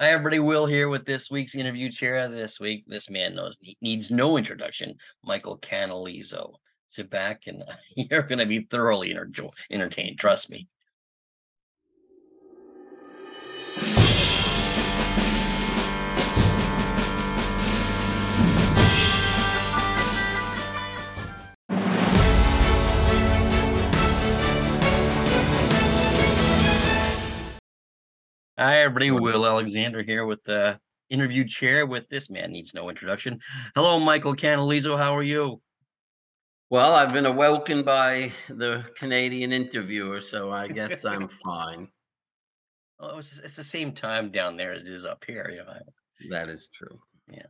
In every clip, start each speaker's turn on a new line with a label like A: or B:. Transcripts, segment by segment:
A: Hi, everybody. Will here with this week's interview chair. This week, this man knows needs no introduction. Michael Canalizo. Sit back and you're going to be thoroughly enter- entertained. Trust me. Hi, everybody. Will Alexander here with the interview chair with this man needs no introduction. Hello, Michael Canalizo. How are you?
B: Well, I've been awoken by the Canadian interviewer, so I guess I'm fine.
A: Well, it's, it's the same time down there as it is up here. You know.
B: That is true.
A: Yeah.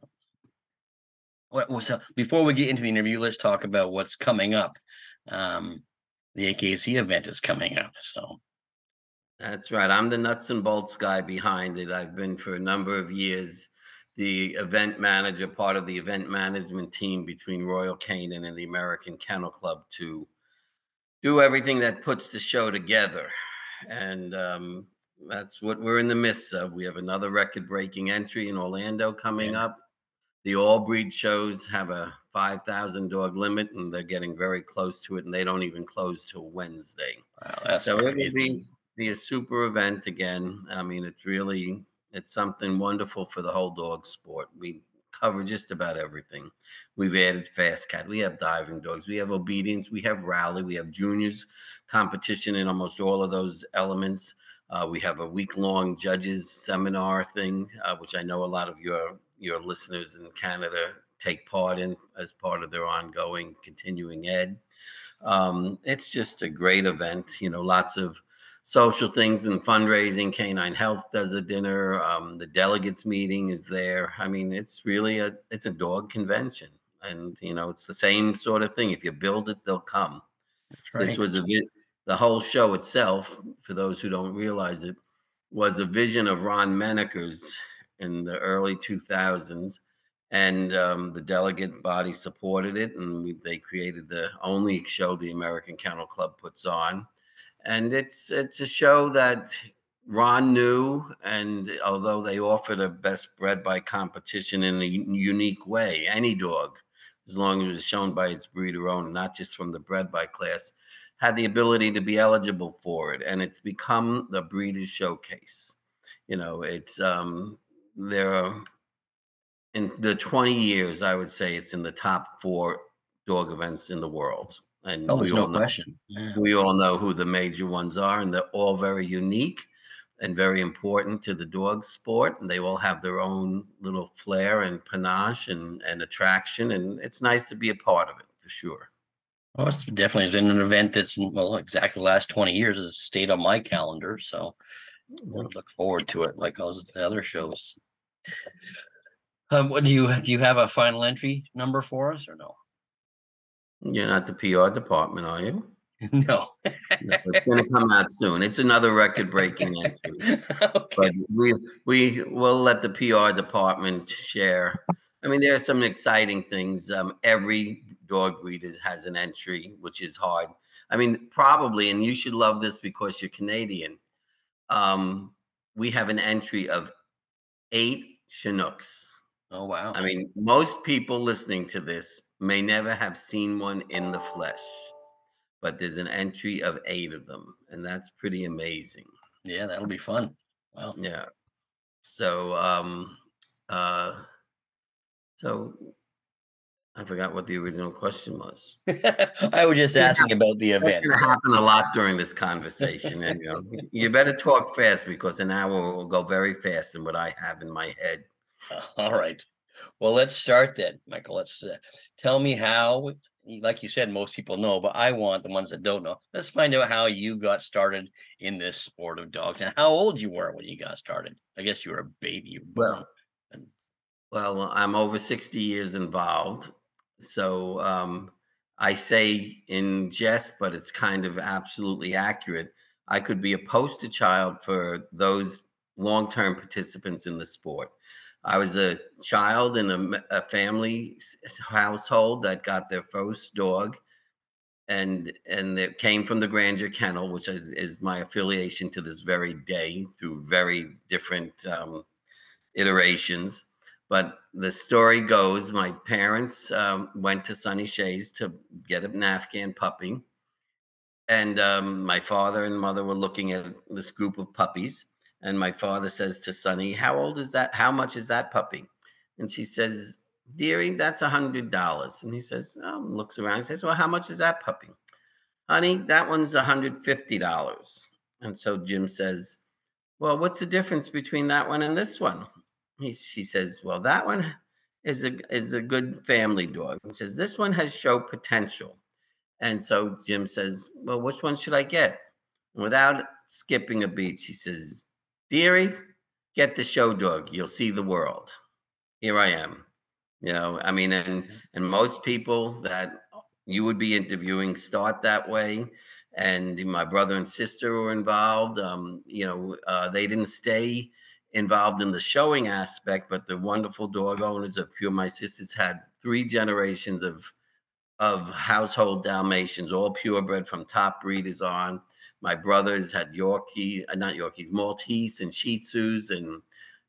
A: Well, so before we get into the interview, let's talk about what's coming up. Um, the AKC event is coming up, so
B: that's right. I'm the nuts and bolts guy behind it. I've been for a number of years the event manager, part of the event management team between Royal Canin and the American Kennel Club to do everything that puts the show together. And um, that's what we're in the midst of. We have another record breaking entry in Orlando coming yeah. up. The all breed shows have a 5,000 dog limit, and they're getting very close to it, and they don't even close till Wednesday.
A: Wow,
B: so it will be be a super event again. I mean, it's really it's something wonderful for the whole dog sport. We cover just about everything. We've added fast cat. We have diving dogs. We have obedience. We have rally. We have juniors competition in almost all of those elements. Uh, we have a week long judges seminar thing, uh, which I know a lot of your your listeners in Canada take part in as part of their ongoing continuing ed. Um, it's just a great event. You know, lots of social things and fundraising. Canine Health does a dinner. Um, the delegates meeting is there. I mean, it's really a it's a dog convention, and you know, it's the same sort of thing. If you build it, they'll come. Right. This was a bit, the whole show itself. For those who don't realize it, was a vision of Ron Menaker's in the early 2000s and um, the delegate body supported it and we, they created the only show the american kennel club puts on and it's it's a show that Ron knew, and although they offered a best bred by competition in a unique way, any dog, as long as it was shown by its breeder owner, not just from the bred by class, had the ability to be eligible for it, and it's become the breeders' showcase. You know, it's um, there are in the 20 years, I would say it's in the top four dog events in the world and
A: oh, we
B: all
A: no know, question. Yeah.
B: We all know who the major ones are, and they're all very unique and very important to the dog sport. And they all have their own little flair and panache and, and attraction. And it's nice to be a part of it for sure.
A: Well, it's definitely been an event that's well exactly the last 20 years has stayed on my calendar. So I look forward to it like all the other shows. Um, what do you do you have a final entry number for us or no?
B: You're not the PR department, are you?
A: No.
B: no it's going to come out soon. It's another record-breaking entry. okay. But we we will let the PR department share. I mean, there are some exciting things. Um, every dog breeder has an entry, which is hard. I mean, probably, and you should love this because you're Canadian. Um, we have an entry of eight Chinooks.
A: Oh wow!
B: I mean, most people listening to this may never have seen one in the flesh, but there's an entry of eight of them, and that's pretty amazing.
A: Yeah, that'll be fun.
B: Well, Yeah. So, um, uh, so I forgot what the original question was.
A: I was just asking about the event.
B: It's going to happen a lot during this conversation, and you know, you better talk fast because an hour will go very fast in what I have in my head.
A: All right. Well, let's start then, Michael. Let's uh, tell me how, like you said, most people know, but I want the ones that don't know. Let's find out how you got started in this sport of dogs and how old you were when you got started. I guess you were a baby.
B: Well, well, I'm over 60 years involved. So um, I say in jest, but it's kind of absolutely accurate. I could be a poster child for those long term participants in the sport. I was a child in a, a family household that got their first dog, and and it came from the Grandeur Kennel, which is, is my affiliation to this very day through very different um, iterations. But the story goes my parents um, went to Sunny Shay's to get an Afghan puppy. And um, my father and mother were looking at this group of puppies. And my father says to Sunny, How old is that? How much is that puppy? And she says, Dearie, that's a hundred dollars. And he says, oh, looks around and says, Well, how much is that puppy? Honey, that one's a hundred fifty dollars. And so Jim says, Well, what's the difference between that one and this one? He, she says, Well, that one is a is a good family dog. He says, This one has show potential. And so Jim says, Well, which one should I get? And without skipping a beat, she says, Dearie, get the show dog. You'll see the world. Here I am. You know, I mean, and and most people that you would be interviewing start that way. And my brother and sister were involved. Um, you know, uh, they didn't stay involved in the showing aspect, but the wonderful dog owners, a few of my sisters had three generations of of household Dalmatians, all purebred from top breeders on. My brothers had Yorkie, uh, not Yorkies, Maltese and Shih Tzus, and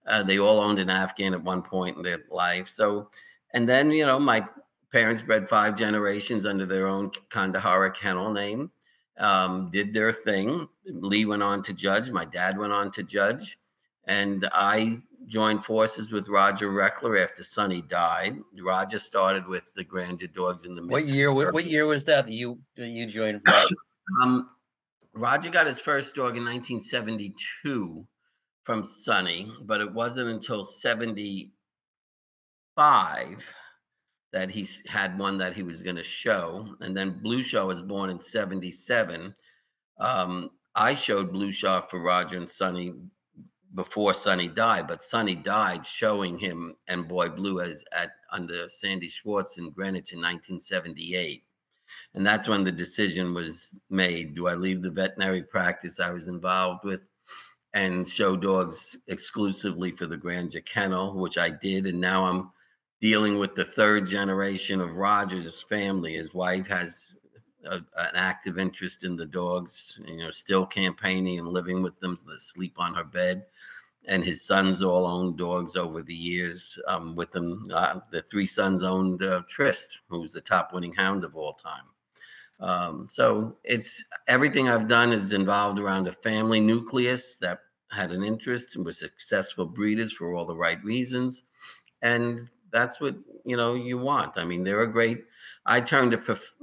B: uh, they all owned an Afghan at one point in their life. So, and then you know, my parents bred five generations under their own Kandahara kennel name. Um, did their thing. Lee went on to judge. My dad went on to judge, and I joined forces with Roger Rechler after Sunny died. Roger started with the Grandeur Dogs in the mid.
A: What year? What, what year was that, that you that you joined?
B: um, Roger got his first dog in 1972 from Sunny, but it wasn't until 75 that he had one that he was going to show. And then Blue Shaw was born in 77. Um, I showed Blue Shaw for Roger and Sunny before Sunny died, but Sunny died showing him and Boy Blue as at under Sandy Schwartz in Greenwich in 1978. And that's when the decision was made. Do I leave the veterinary practice I was involved with and show dogs exclusively for the Grandeur Kennel, which I did. And now I'm dealing with the third generation of Rogers' family. His wife has a, an active interest in the dogs, you know, still campaigning and living with them, that sleep on her bed. And his sons all owned dogs over the years um, with them. Uh, the three sons owned uh, Tryst, who's the top winning hound of all time. Um, so it's everything I've done is involved around a family nucleus that had an interest and were successful breeders for all the right reasons. And that's what, you know, you want. I mean, they're a great, I turned a, prof,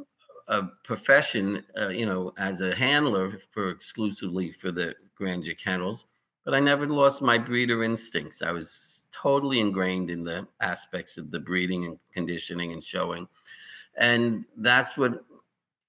B: a profession, uh, you know, as a handler for exclusively for the Grandeur kennels, but I never lost my breeder instincts. I was totally ingrained in the aspects of the breeding and conditioning and showing. And that's what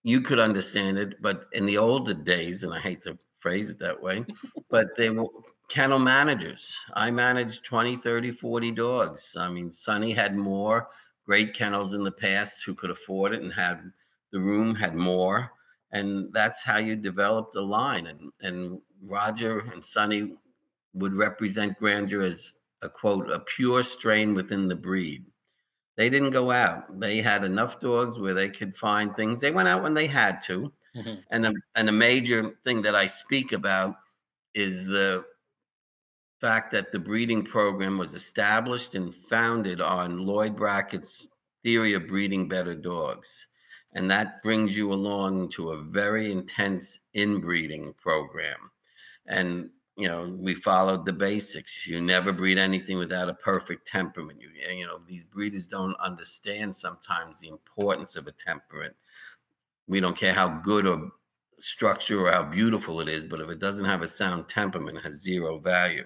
B: you could understand it, but in the older days, and I hate to phrase it that way, but they were kennel managers. I managed 20, 30, 40 dogs. I mean, Sunny had more great kennels in the past who could afford it and had the room, had more. And that's how you developed a line. And, and Roger and Sunny would represent grandeur as a quote, a pure strain within the breed. They didn't go out. They had enough dogs where they could find things. They went out when they had to. Mm-hmm. And a, and a major thing that I speak about is the fact that the breeding program was established and founded on Lloyd Brackett's theory of breeding better dogs. And that brings you along to a very intense inbreeding program. And you know, we followed the basics. You never breed anything without a perfect temperament. You, you know, these breeders don't understand sometimes the importance of a temperament. We don't care how good or structure or how beautiful it is, but if it doesn't have a sound temperament, it has zero value.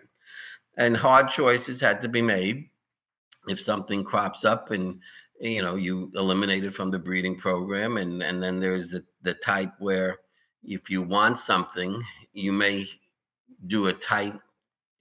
B: And hard choices had to be made. If something crops up and you know you eliminate it from the breeding program, and and then there's the the type where if you want something, you may do a tight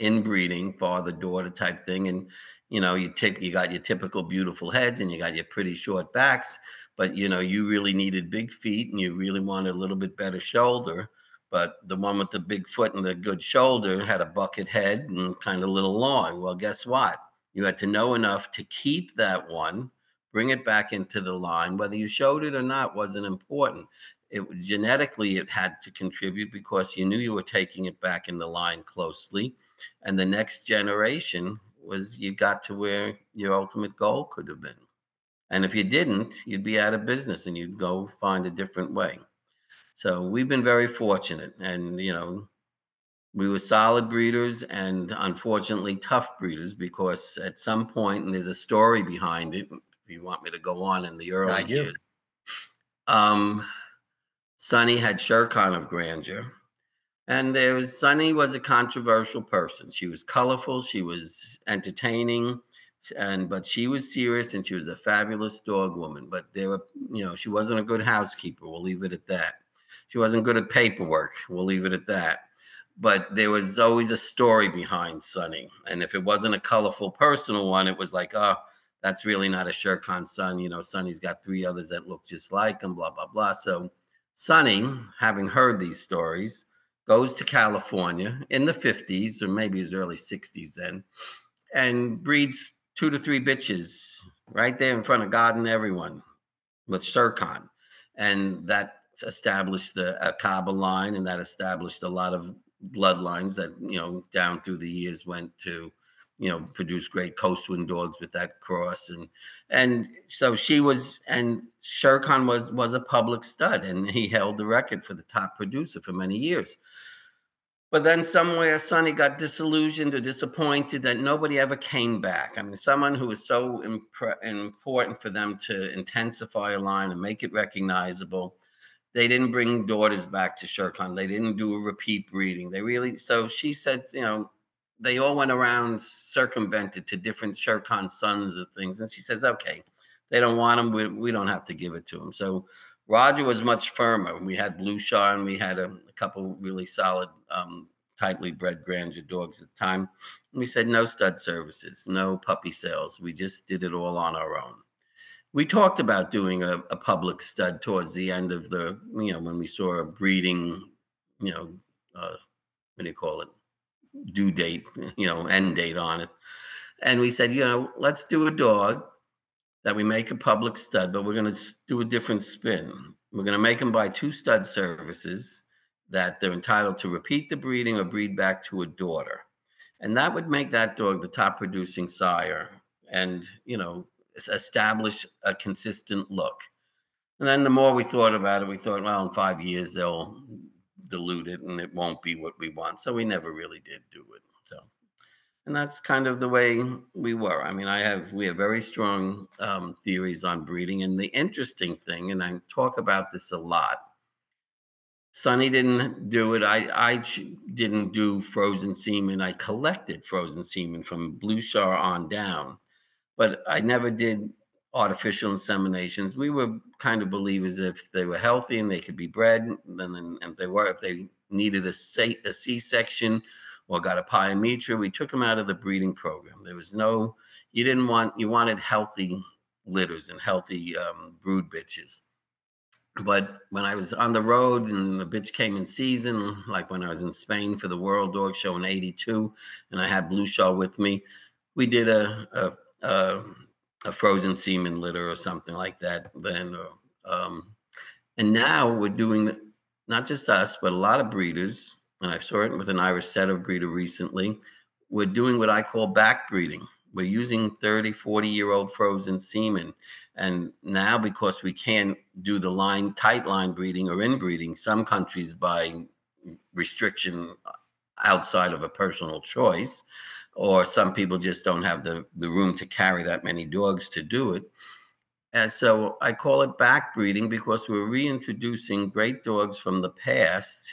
B: inbreeding father daughter type thing and you know you take you got your typical beautiful heads and you got your pretty short backs but you know you really needed big feet and you really wanted a little bit better shoulder but the one with the big foot and the good shoulder had a bucket head and kind of a little long well guess what? You had to know enough to keep that one bring it back into the line whether you showed it or not wasn't important it was genetically it had to contribute because you knew you were taking it back in the line closely and the next generation was you got to where your ultimate goal could have been. And if you didn't, you'd be out of business and you'd go find a different way. So we've been very fortunate. And, you know, we were solid breeders and unfortunately tough breeders because at some point, and there's a story behind it, if you want me to go on in the early years, um, Sunny had Shirkhan of grandeur. And there was Sunny was a controversial person. She was colorful, she was entertaining, and but she was serious and she was a fabulous dog woman. But there were, you know, she wasn't a good housekeeper. We'll leave it at that. She wasn't good at paperwork. We'll leave it at that. But there was always a story behind Sunny. And if it wasn't a colorful personal one, it was like, oh, that's really not a Shirkhan son. You know, Sunny's got three others that look just like him, blah, blah, blah. So Sunny, having heard these stories, goes to California in the 50s or maybe his early 60s then and breeds two to three bitches right there in front of God and everyone with Khan. And that established the uh, Akaba line and that established a lot of bloodlines that, you know, down through the years went to, you know, produce great coastwind dogs with that cross. And and so she was and Shirkhan was was a public stud and he held the record for the top producer for many years. But then somewhere Sunny got disillusioned or disappointed that nobody ever came back. I mean, someone who was so impre- important for them to intensify a line and make it recognizable. They didn't bring daughters back to Shirkhan. They didn't do a repeat breeding. They really, so she said, you know, they all went around circumvented to different Shirkhan sons of things. And she says, okay, they don't want them. We, we don't have to give it to them. So Roger was much firmer. We had Bluchar and we had a, a couple really solid, um, tightly bred grandeur dogs at the time. And we said no stud services, no puppy sales. We just did it all on our own. We talked about doing a, a public stud towards the end of the, you know, when we saw a breeding, you know, uh, what do you call it? Due date, you know, end date on it. And we said, you know, let's do a dog that we make a public stud, but we're going to do a different spin. We're going to make them buy two stud services that they're entitled to repeat the breeding or breed back to a daughter. And that would make that dog the top producing sire and, you know, establish a consistent look. And then the more we thought about it, we thought, well, in five years they'll dilute it and it won't be what we want. So we never really did do it. So and that's kind of the way we were. I mean, I have we have very strong um, theories on breeding, and the interesting thing, and I talk about this a lot. Sunny didn't do it. I I didn't do frozen semen. I collected frozen semen from Bluchar on down, but I never did artificial inseminations. We were kind of believers if they were healthy and they could be bred, then if they were, if they needed a, a C-section or got a pyometra. We took them out of the breeding program. There was no, you didn't want, you wanted healthy litters and healthy um, brood bitches. But when I was on the road and the bitch came in season, like when I was in Spain for the World Dog Show in '82, and I had Bluchar with me, we did a a, a, a frozen semen litter or something like that. Then, uh, um, and now we're doing not just us, but a lot of breeders and I saw it with an Irish setter breeder recently. We're doing what I call back breeding. We're using 30, 40 year old frozen semen. And now, because we can't do the line, tight line breeding or inbreeding, some countries by restriction outside of a personal choice, or some people just don't have the, the room to carry that many dogs to do it. And so I call it back breeding because we're reintroducing great dogs from the past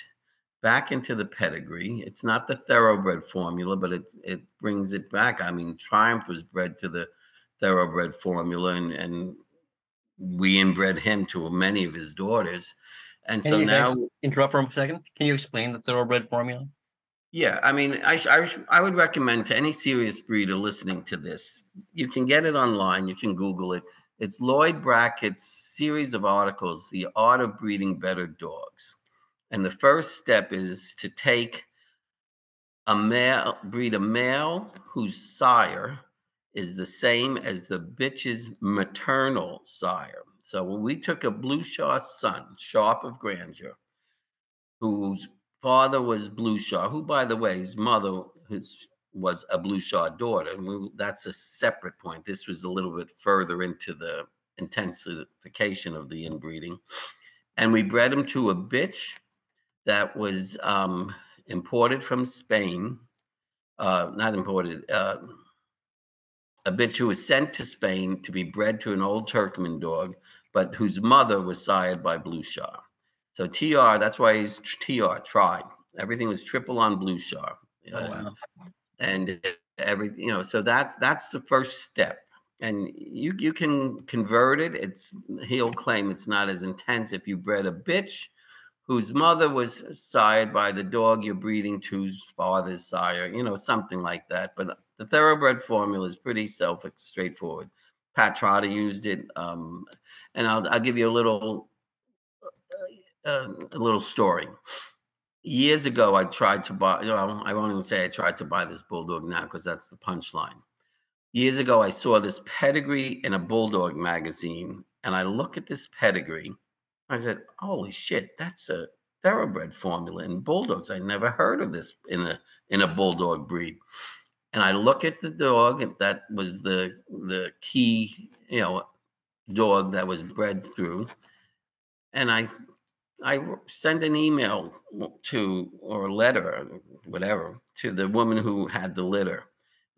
B: back into the pedigree. It's not the thoroughbred formula, but it it brings it back. I mean, Triumph was bred to the thoroughbred formula, and and we inbred him to many of his daughters. And
A: Can
B: so
A: you
B: now,
A: interrupt for a second? Can you explain the thoroughbred formula?
B: Yeah, I mean, I, I I would recommend to any serious breeder listening to this, you can get it online. You can Google it. It's Lloyd Brackett's series of articles, "The Art of Breeding Better Dogs." And the first step is to take a male, breed a male whose sire is the same as the bitch's maternal sire. So we took a Bluchar son, Sharp of Grandeur, whose father was Bluchar, who, by the way, his mother his, was a blue shard daughter. And we, that's a separate point. This was a little bit further into the intensification of the inbreeding. And we bred him to a bitch that was um, imported from Spain, uh, not imported, uh, a bitch who was sent to Spain to be bred to an old Turkmen dog, but whose mother was sired by Blue Shar. So TR, that's why he's TR, tried. Everything was triple on Blue Shar.
A: Oh, wow.
B: And every, you know, so that's that's the first step. And you you can convert it. It's he'll claim it's not as intense if you bred a bitch whose mother was sired by the dog you're breeding to's father's sire, you know, something like that. But the thoroughbred formula is pretty self straightforward. Pat Trotter used it, um, and I'll, I'll give you a little a little story. Years ago, I tried to buy. You know, I won't even say I tried to buy this bulldog now because that's the punchline. Years ago, I saw this pedigree in a bulldog magazine, and I look at this pedigree. I said, "Holy shit, that's a thoroughbred formula in bulldogs. I never heard of this in a in a bulldog breed." and I look at the dog, and that was the the key, you know, dog that was bred through, and I I send an email to or a letter, whatever, to the woman who had the litter.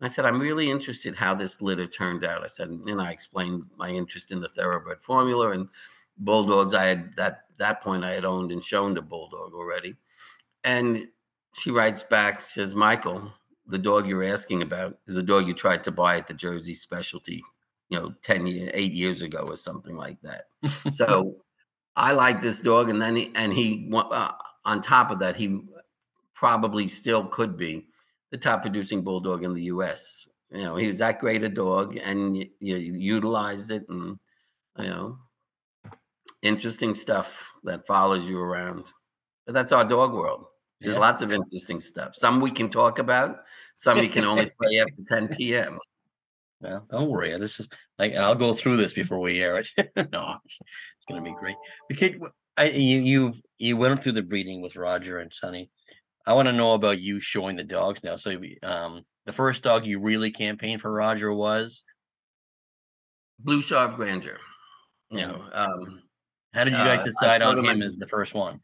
B: And I said, I'm really interested how this litter turned out. I said, and I explained my interest in the thoroughbred formula and bulldogs. I had that that point I had owned and shown the bulldog already. And she writes back, says, Michael, the dog you're asking about is a dog you tried to buy at the Jersey Specialty, you know, 10 years, eight years ago or something like that. so I like this dog. And then, he, and he, uh, on top of that, he probably still could be the top producing bulldog in the US. You know, he was that great a dog and you, you utilized it and, you know, interesting stuff that follows you around. But that's our dog world. There's yeah. lots of interesting stuff. Some we can talk about, some we can only play after 10 p.m.
A: Well, don't worry. This is like I'll go through this before we air it. no, it's gonna be great. Because I you you you went through the breeding with Roger and Sunny. I want to know about you showing the dogs now. So um the first dog you really campaigned for Roger was
B: Blue Shard Grandeur. You know, um,
A: how did you guys uh, decide on him as the first one?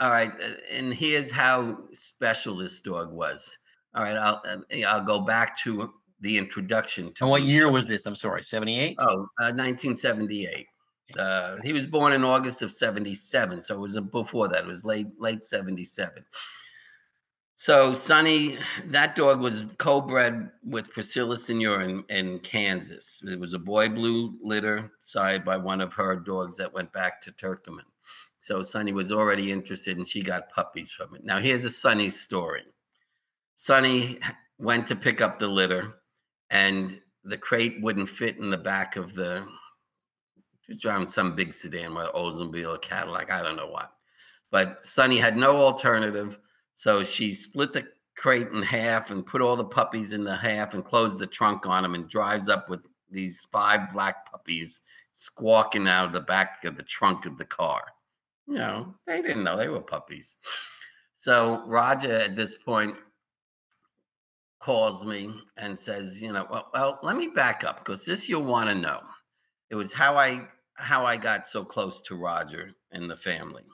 B: All right, uh, and here's how special this dog was. All right, I'll uh, I'll go back to the introduction.
A: To and what year was this? I'm sorry, 78?
B: Oh, uh, 1978. Uh, he was born in August of 77, so it was before that. It was late late 77. So Sunny, that dog was co-bred with Priscilla Senor in, in Kansas. It was a boy blue litter side by one of her dogs that went back to Turkmen. So Sunny was already interested and she got puppies from it. Now here's a Sunny story. Sunny went to pick up the litter and the crate wouldn't fit in the back of the driving some big sedan, whether Oldsmobile or Cadillac, I don't know what. But Sunny had no alternative. So she split the crate in half and put all the puppies in the half and closed the trunk on them and drives up with these five black puppies squawking out of the back of the trunk of the car. You know, they didn't know they were puppies. So Roger at this point calls me and says, you know, well, well let me back up because this you'll want to know. It was how I how I got so close to Roger and the family.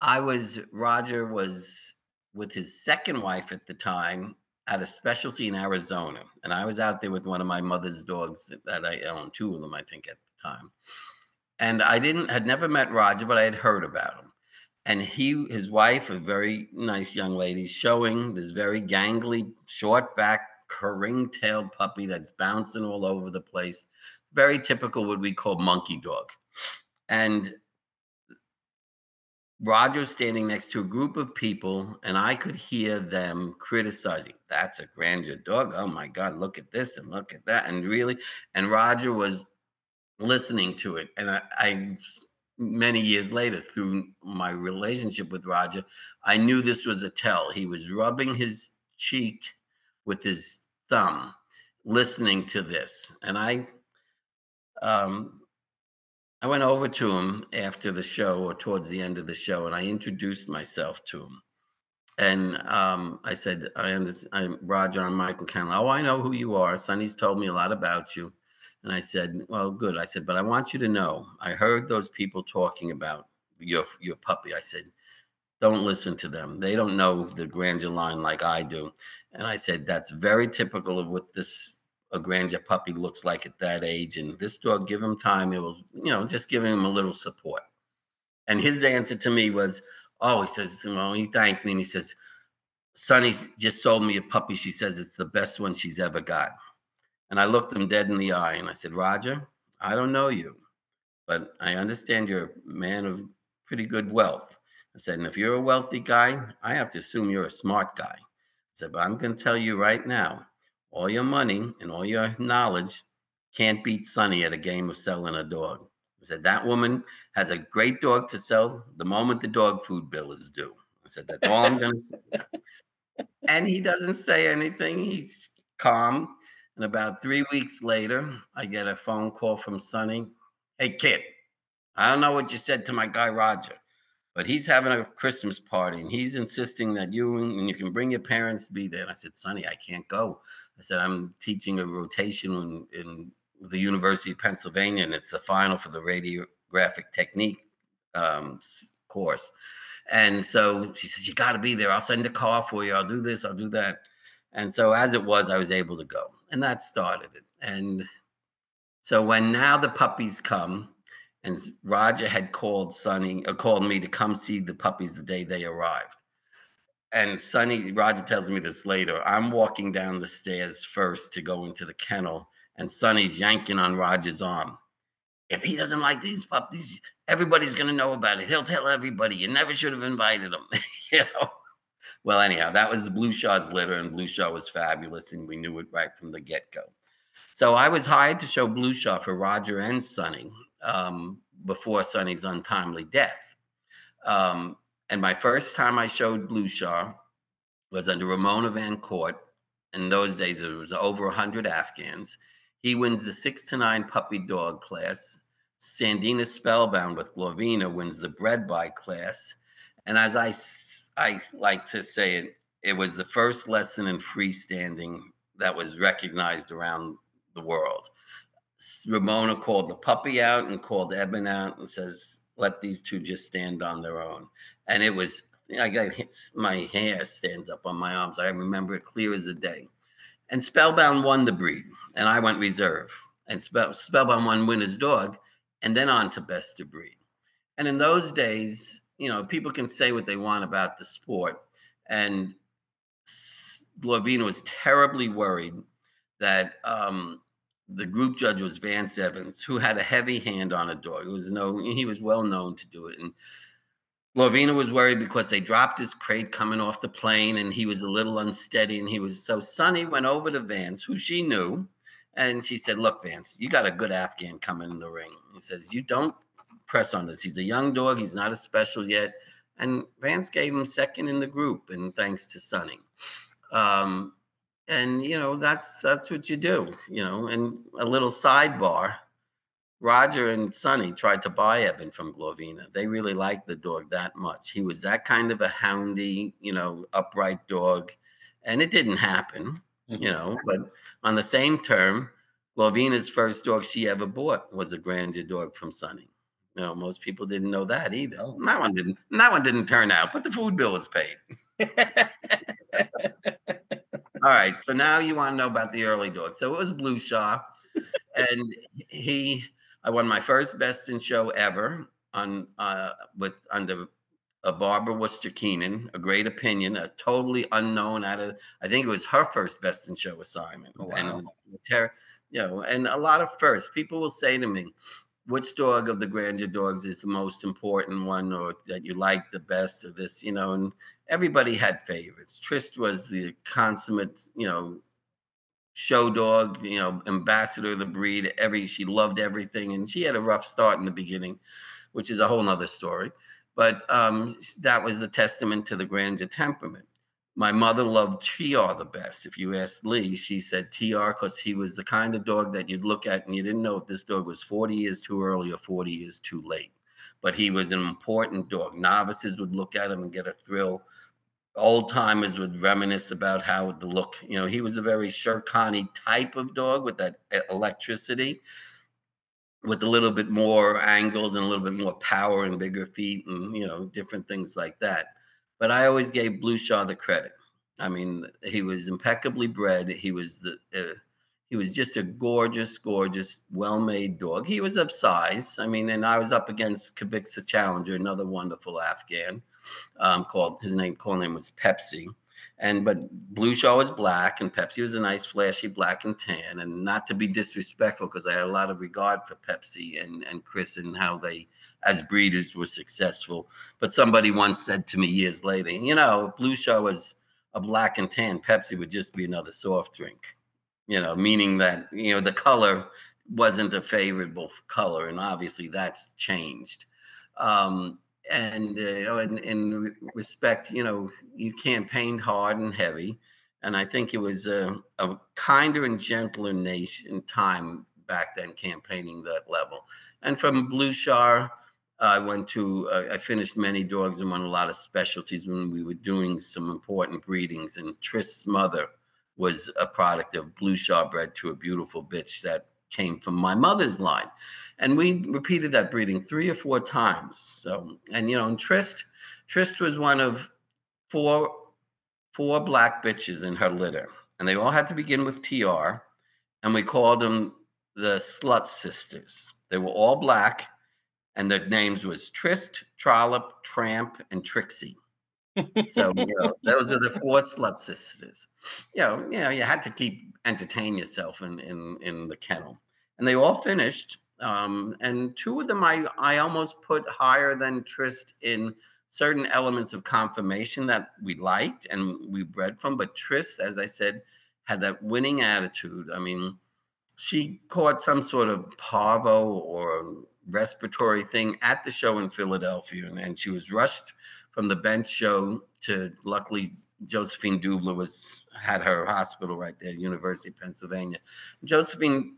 B: I was Roger was with his second wife at the time at a specialty in Arizona, and I was out there with one of my mother's dogs that I owned, two of them I think at the time and I didn't had never met Roger, but I had heard about him. And he, his wife, a very nice young lady, showing this very gangly, short back, ring-tailed puppy that's bouncing all over the place. Very typical, what we call monkey dog. And Roger standing next to a group of people, and I could hear them criticizing. That's a grandeur dog. Oh my God, look at this and look at that. And really, and Roger was listening to it. And I, I, many years later, through my relationship with Roger, I knew this was a tell. He was rubbing his cheek with his thumb, listening to this. And I, um, I went over to him after the show or towards the end of the show, and I introduced myself to him. And um, I said, I I'm Roger, I'm Michael Candler. Oh, I know who you are. Sunny's told me a lot about you. And I said, Well, good. I said, but I want you to know, I heard those people talking about your your puppy. I said, don't listen to them. They don't know the grandeur line like I do. And I said, that's very typical of what this a grandeur puppy looks like at that age. And this dog, give him time. It was, you know, just giving him a little support. And his answer to me was, oh, he says, well, he thanked me and he says, Sunny just sold me a puppy. She says it's the best one she's ever got. And I looked him dead in the eye and I said, Roger, I don't know you, but I understand you're a man of pretty good wealth. I said, and if you're a wealthy guy, I have to assume you're a smart guy. I said, but I'm going to tell you right now, all your money and all your knowledge can't beat Sunny at a game of selling a dog. I said, that woman has a great dog to sell the moment the dog food bill is due. I said, that's all I'm going to say. and he doesn't say anything. He's calm. And about three weeks later, I get a phone call from Sunny. Hey, kid, I don't know what you said to my guy Roger, but he's having a Christmas party and he's insisting that you and you can bring your parents to be there. And I said, Sunny, I can't go. I said, I'm teaching a rotation in, in the University of Pennsylvania, and it's the final for the radiographic technique um, course. And so she says, You got to be there. I'll send a car for you. I'll do this, I'll do that. And so, as it was, I was able to go. And that started it. And so, when now the puppies come, and Roger had called Sunny, or uh, called me to come see the puppies the day they arrived. And Sunny, Roger tells me this later. I'm walking down the stairs first to go into the kennel, and Sunny's yanking on Roger's arm. If he doesn't like these puppies, everybody's to know about it. He'll tell everybody. You never should have invited him. you know. Well, anyhow, that was the Blue Shaw's litter, and Blue Shaw was fabulous, and we knew it right from the get go. So I was hired to show Blue Shaw for Roger and Sunny um, before Sunny's untimely death. Um, and my first time I showed Blue Shaw was under Ramona Van Court. In those days, it was over 100 Afghans. He wins the six to nine puppy dog class. Sandina Spellbound with Glorvina wins the bred by class. And as I, I like to say it, it was the first lesson in freestanding that was recognized around the world. Ramona called the puppy out and called Eben out and says, let these two just stand on their own. And it was, I got my hair stands up on my arms. I remember it clear as a day. And Spellbound won the breed, and I went reserve. And Spell, Spellbound won winner's dog, and then on to best of breed. And in those days, you know, people can say what they want about the sport. And Glorvina was terribly worried that um, the group judge was Vance Evans, who had a heavy hand on a dog. It was no, he was well known to do it. And Glorvina was worried because they dropped his crate coming off the plane and he was a little unsteady. And he was so Sunny went over to Vance, who she knew, and she said, Look, Vance, you got a good Afghan coming in the ring. He says, You don't press on this. He's a young dog, he's not a special yet. And Vance gave him second in the group, and thanks to Sunny. Um, and you know that's that's what you do you know and a little sidebar roger and sunny tried to buy evan from glorvina they really liked the dog that much he was that kind of a houndy you know upright dog and it didn't happen mm-hmm. you know but on the same term glorvina's first dog she ever bought was a grandeur dog from sunny you know most people didn't know that either oh. that one didn't that one didn't turn out but the food bill was paid All right. So now you want to know about the early dogs. So it was Blue Shaw, and he, I won my first best in show ever on uh, with under a Barbara Worcester Keenan, a great opinion, a totally unknown out of I think it was her first best in show assignment.
A: Wow.
B: And you know, and a lot of firsts. People will say to me, which dog of the grandeur dogs is the most important one or that you like the best of this, you know, and everybody had favorites. Tryst was the consummate, you know, show dog, you know, ambassador of the breed. Every she loved everything, and she had a rough start in the beginning, which is a whole nother story. But um, that was the testament to the grandeur temperament. My mother loved TR the best. If you asked Lee, she said TR because he was the kind of dog that you'd look at and you didn't know if this dog was 40 years too early or 40 years too late. But he was an important dog. Novices would look at him and get a thrill old timers would reminisce about how the look, you know, he was a very Sher type of dog with that electricity, with a little bit more angles and a little bit more power and bigger feet and, you know, different things like that. But I always gave Bluchar the credit. I mean, he was impeccably bred. He was the, uh, he was just a gorgeous, gorgeous, well-made dog. He was of size. I mean, and I was up against Kabik's Challenger, another wonderful Afghan, um, called his name, call name was Pepsi. And but Blue Shaw was black, and Pepsi was a nice, flashy black and tan. And not to be disrespectful, because I had a lot of regard for Pepsi and and Chris and how they, as breeders, were successful. But somebody once said to me years later, you know, Bluchar was a black and tan. Pepsi would just be another soft drink you know, meaning that, you know, the color wasn't a favorable color. And obviously that's changed. Um, and uh, in, in, respect, you know, you campaigned hard and heavy. And I think it was a, a kinder and gentler nation time back then campaigning that level. And from Bluchar, I went to, uh, I finished many dogs and won a lot of specialties when we were doing some important breedings. And Tryst's mother was a product of Blue Shaw bred to a beautiful bitch that came from my mother's line. And we repeated that breeding three or four times. So, and you know, and Tryst, Tryst was one of four, four black bitches in her litter. And they all had to begin with TR. And we called them the Slut Sisters. They were all black. And their names was Tryst, Trollop, Tramp, and Trixie so you know, those are the four slut sisters. You know, you know, you had to keep entertain yourself in in in the kennel, and they all finished. Um, and two of them I I almost put higher than Tryst in certain elements of conformation that we liked and we bred from. But Tryst, as I said, had that winning attitude. I mean, she caught some sort of parvo or respiratory thing at the show in Philadelphia, and, and she was rushed from the bench show to luckily Josephine Deubler was had her hospital right there, University of Pennsylvania. Josephine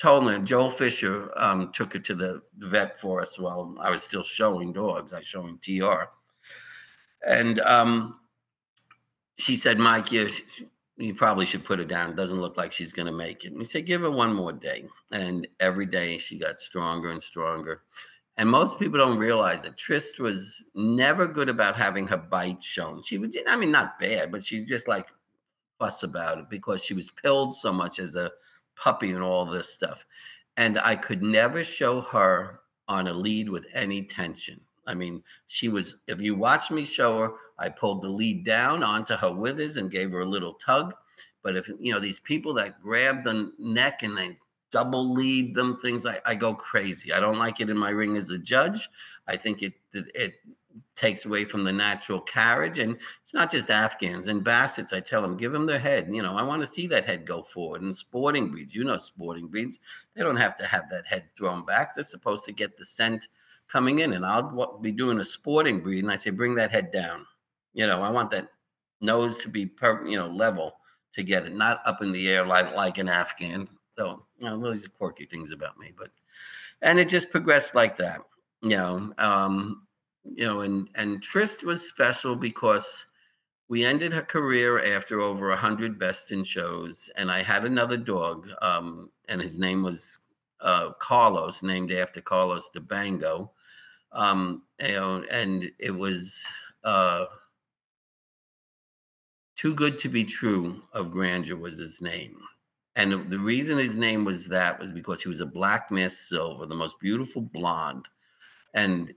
B: told me Joel Fisher um, took her to the vet for us while I was still showing dogs. I was showing TR, and um, she said, "Mike, you you probably should put her down. It doesn't look like she's going to make it." And we said, "Give her one more day." And every day she got stronger and stronger. And most people don't realize that Tryst was never good about having her bite shown. She would, I mean, not bad, but she just like fuss about it because she was pilled so much as a puppy and all this stuff. And I could never show her on a lead with any tension. I mean, she was, if you watch me show her, I pulled the lead down onto her withers and gave her a little tug. But if, you know, these people that grab the neck and they double lead them things I, I go crazy. I don't like it in my ring as a judge. I think it it takes away from the natural carriage. And it's not just afghans. And bassets i tell them give them their head. You know i want to see that head go forward. And sporting breeds you know sporting breeds they don't have to have that head thrown back. They're supposed to get the scent coming in and i'll be doing a sporting breed and i say bring that head down you know i want that nose to be per, you know level to get it not up in the air like like an afghan so, you know, those are quirky things about me, but and it just progressed like that, you know. Um, you know, and and Tryst was special because we ended her career after over a hundred best in shows, and I had another dog, um, and his name was uh, Carlos, named after Carlos de Bango. Um, know, and it was uh, too good to be true of grandeur was his name and the reason his name was that was because he was a black mass silver, the most beautiful blonde. And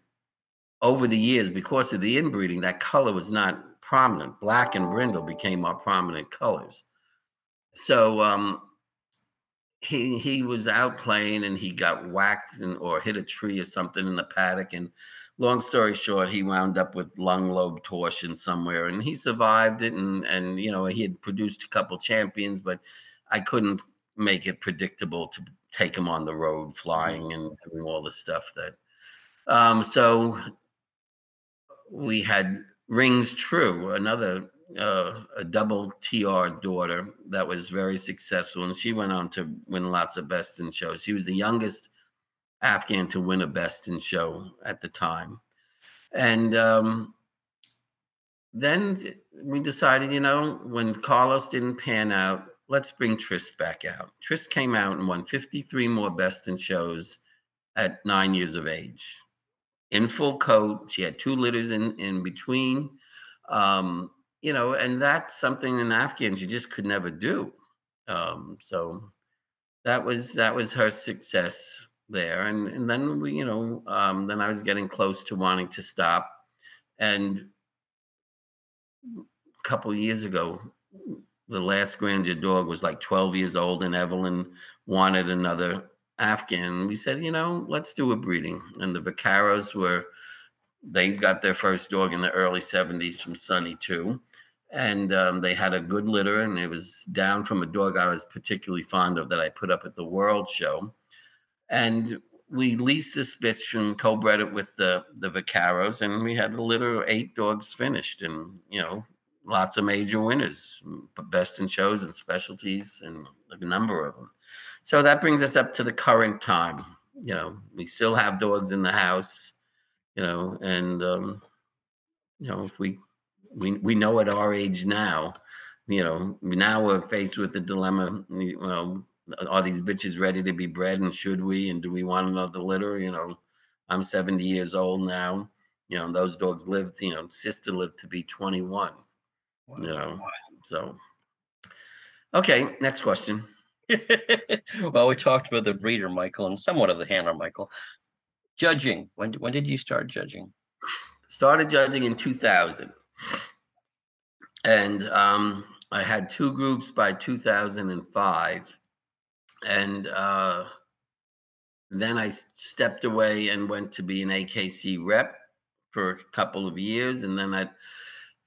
B: over the years, because of the inbreeding, that color was not prominent. Black and brindle became our prominent colors. So um, he he was out playing and he got whacked and, or hit a tree or something in the paddock. And long story short, he wound up with lung lobe torsion somewhere, and he survived it. And and you know he had produced a couple champions, but I couldn't make it predictable to take him on the road mm-hmm. flying and doing all the stuff that um, so we had rings true another uh, a double tr daughter that was very successful and she went on to win lots of best in shows she was the youngest afghan to win a best in show at the time and um, then we decided, you know, when Carlos didn't pan out, let's bring Tryst back out. Tryst came out and won 53 more best in shows at nine years of age. In full coat, she had two litters in in between. Um, you know, and that's something in Afghans you just could never do. Um, so that was that was her success there, and and then we, you know, um, then I was getting close to wanting to stop, and a couple years ago, the last grandeur dog was like 12 years old, and Evelyn wanted another Afghan. We said, you know, let's do a breeding, and the Vaqueros were they got their first dog in the early 70s from Sunny too and um, they had a good litter and it was down from a dog i was particularly fond of that i put up at the world show. And we leased this bitch and co-bred it with the the vaqueros and we had a litter of eight dogs finished and you know lots of major winners best in shows and specialties and a number of them so that brings us up to the current time you know we still have dogs in the house you know and um, you know if we we we know at our age now, you know, now we're faced with the dilemma. You know, are these bitches ready to be bred, and should we? And do we want another litter? You know, I'm 70 years old now. You know, those dogs lived. You know, sister lived to be 21. Wow. You know, so okay. Next question.
A: well, we talked about the breeder, Michael, and somewhat of the handler, Michael. Judging. When when did you start judging?
B: Started judging in 2000 and um, I had two groups by 2005, and uh, then I stepped away and went to be an AKC rep for a couple of years, and then I.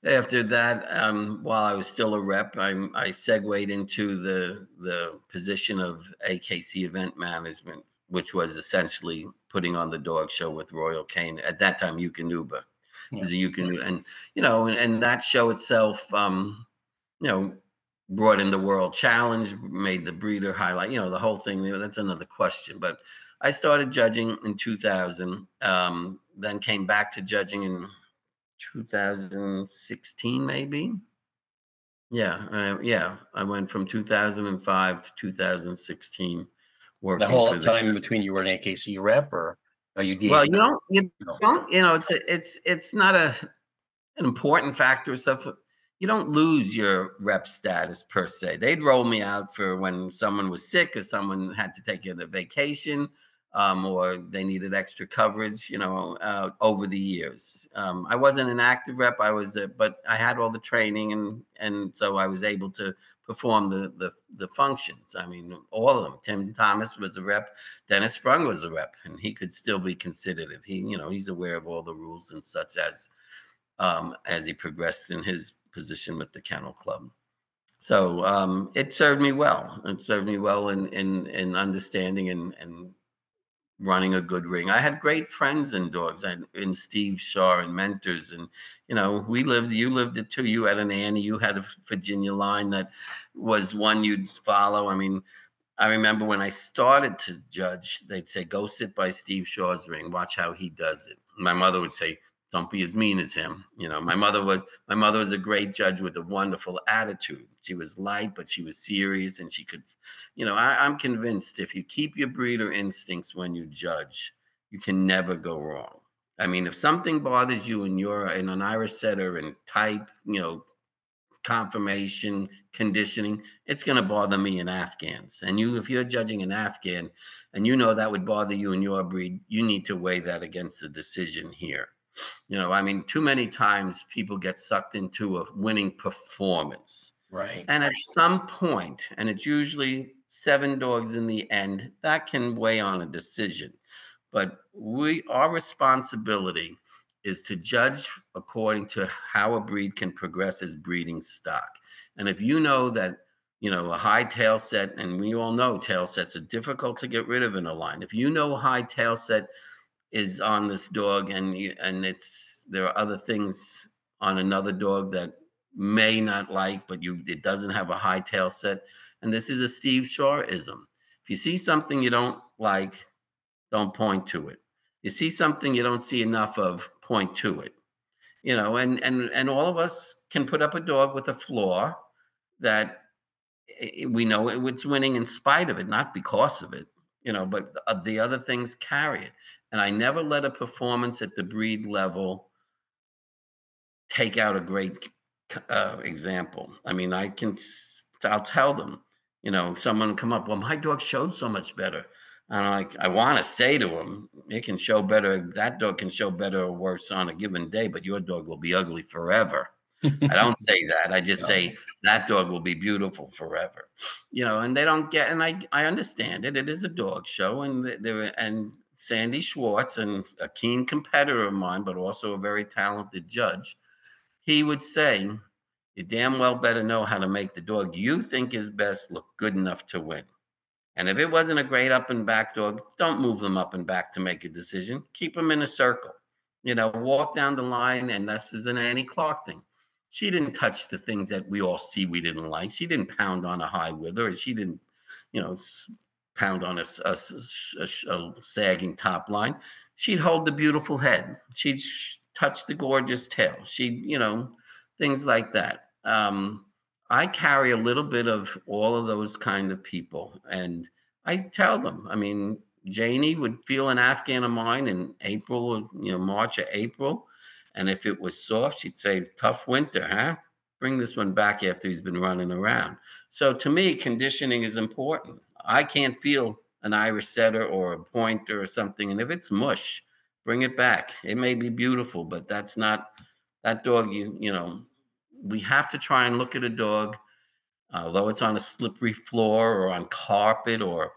B: After that, um, while I was still a rep, I, I segued into the the position of AKC event management, which was essentially putting on the dog show with Royal Canin. At that time, Eukanuba yeah. you can and you know and, and that show itself um you know brought in the world challenge made the breeder highlight you know the whole thing that's another question but i started judging in 2000 um then came back to judging in 2016 maybe yeah uh, yeah i went from 2005 to 2016
A: working the whole time the, between you were an akc rep or
B: are you well, you don't, you don't, you know, it's a, it's it's not a an important factor stuff. You don't lose your rep status per se. They'd roll me out for when someone was sick or someone had to take a vacation, um, or they needed extra coverage. You know, uh, over the years, um, I wasn't an active rep. I was, a, but I had all the training, and and so I was able to perform the, the the functions. I mean, all of them. Tim Thomas was a rep. Dennis Sprung was a rep, and he could still be considered if he, you know, he's aware of all the rules and such as um, as he progressed in his position with the Kennel Club. So um, it served me well. It served me well in in in understanding and and running a good ring. I had great friends in dogs, and in Steve Shaw and mentors, and you know, we lived. You lived it too. You had an Annie. You had a Virginia line that was one you'd follow. I mean, I remember when I started to judge, they'd say, "Go sit by Steve Shaw's ring. Watch how he does it." My mother would say, don't be as mean as him. You know, my mother was my mother was a great judge with a wonderful attitude. She was light, but she was serious, and she could, you know, I, I'm convinced if you keep your breeder instincts when you judge, you can never go wrong. I mean, if something bothers you and you're in an Irish setter and type, you know, conformation conditioning, it's going to bother me in Afghans. And you, if you're judging an Afghan and you know that would bother you in your breed, you need to weigh that against the decision here. You know, I mean, too many times people get sucked into a winning performance.
A: Right.
B: And at some point, and it's usually seven dogs in the end, that can weigh on a decision. But we our responsibility is to judge according to how a breed can progress as breeding stock. And if you know that you know, a high tail set, and we all know tail sets are difficult to get rid of in a line. If you know a high tail set is on this dog and and it's there are other things on another dog that may not like but you it doesn't have a high tail set. And this is a steve shawism. If you see something you don't like don't point to it. You see something you don't see enough of point to it. You know, and and and all of us can put up a dog with a flaw that i- we know it- it's winning in spite of it, not because of it, you know. But the, uh, the other things carry it, and I never let a performance at the breed level take out a great uh, example. I mean, I can, I'll tell them, you know, someone come up, well, my dog showed so much better. And I'm I want to say to them, it can show better. That dog can show better or worse on a given day, but your dog will be ugly forever. I don't say that. I just
A: No.
B: say that dog will be beautiful forever. You know, and they don't get and I I understand it. It is a dog show and there and Sandy Schwartz and a keen competitor of mine, but also a very talented judge, he would say, You damn well better know how to make the dog you think is best look good enough to win. And if it wasn't a great up and back dog, don't move them up and back to make a decision. Keep them in a circle. You know, walk down the line, and this is an Annie Clark thing. She didn't touch the things that we all see we didn't like. She didn't pound on a high with her. She didn't, you know, pound on a sagging top line. She'd hold the beautiful head. She'd sh- touch the gorgeous tail. She'd, you know, things like that. Um, I carry a little bit of all of those kind of people, and I tell them. I mean, Janie would feel an Afghan of mine in April, or, you know, March or April, and if it was soft, she'd say, "Tough winter, huh? Bring this one back after he's been running around." So to me, conditioning is important. I can't feel an Irish setter or a pointer or something, and if it's mush, bring it back. It may be beautiful, but that's not that dog. You you know, we have to try and look at a dog, although it's on a slippery floor or on carpet or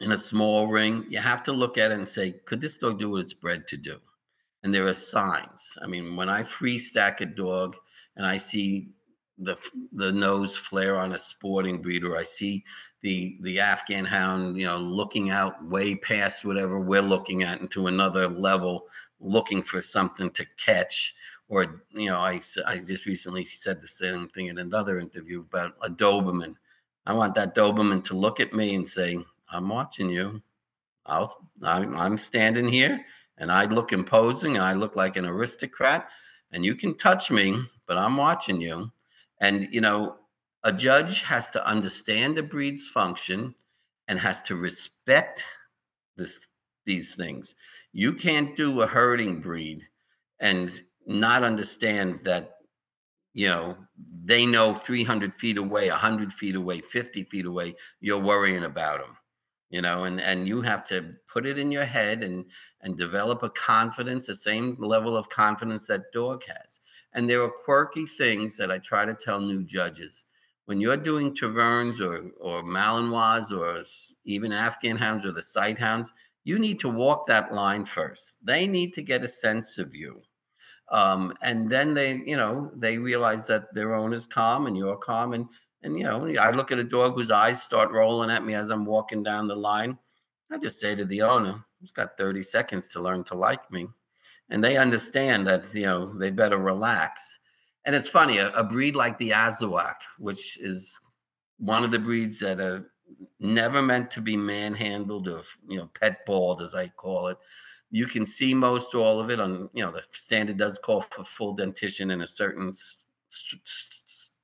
B: in a small ring. You have to look at it and say, could this dog do what it's bred to do? And there are signs. I mean, when I free stack a dog and I see the the nose flare on a sporting breed, or I see the the Afghan hound, you know, looking out way past whatever we're looking at into another level, looking for something to catch. Or you know, I I just recently said the same thing in another interview about a Doberman. I want that Doberman to look at me and say, "I'm watching you. I'll, I'm, I'm standing here and I look imposing and I look like an aristocrat and you can touch me, but I'm watching you. And, you know, a judge has to understand a breed's function and has to respect this, these things. You can't do a herding breed and not understand that you know they know 300 feet away 100 feet away 50 feet away you're worrying about them you know and and you have to put it in your head and and develop a confidence the same level of confidence that dog has. And there are quirky things that i try to tell new judges. When you're doing Tervurens or or malinois or even afghan hounds or the sight hounds you need to walk that line first. They need to get a sense of you. Um, and then they you know they realize that their owner's calm and you're calm and and you know i look at a dog whose eyes start rolling at me as i'm walking down the line. I just say to the owner he's got 30 seconds to learn to like me. And they understand that you know they better relax. And it's funny a, a breed like the Azawakh which is one of the breeds that are never meant to be manhandled or you know pet balled as i call it. You can see most all of it on you know the standard does call for full dentition and a certain s- s-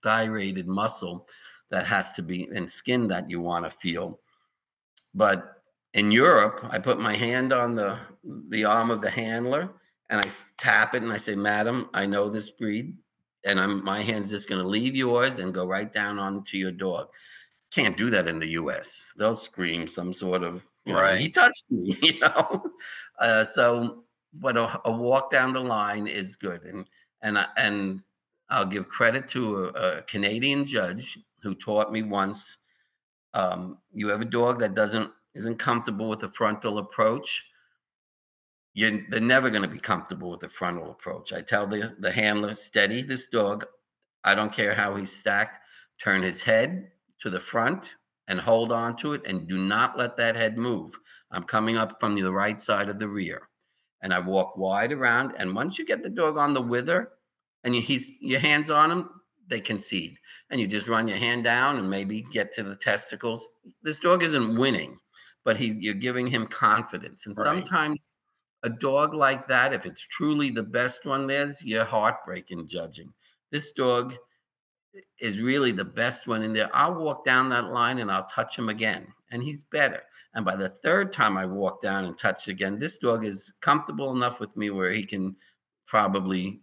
B: striated muscle that has to be and skin that you want to feel. But in europe i put my hand on the the arm of the handler and I tap it and i say madam i know this breed and i'm my hand's just going to leave yours and go right down onto your dog. Can't do that in the us they'll scream some sort of you know, he touched me you know? Uh, so but a, a walk down the line is good and and I, and i'll give credit to a, a canadian judge who taught me once um, you have a dog that doesn't isn't comfortable with a frontal approach You're, they're never going to be comfortable with a frontal approach. I tell the the handler steady this dog. I don't care how he's stacked. Turn his head to the front and hold on to it and do not let that head move. I'm coming up from the right side of the rear. And i walk wide around and once you get the dog on the wither and you, he's your hands on him they concede and you just run your hand down and maybe get to the testicles this dog isn't winning but he you're giving him confidence and
A: Right.
B: sometimes a dog like that, if it's truly the best one, there's your heartbreak in judging. This dog is really the best one in there. I'll walk down that line and I'll touch him again, and he's better. And by the third time I walk down and touch again, this dog is comfortable enough with me where he can probably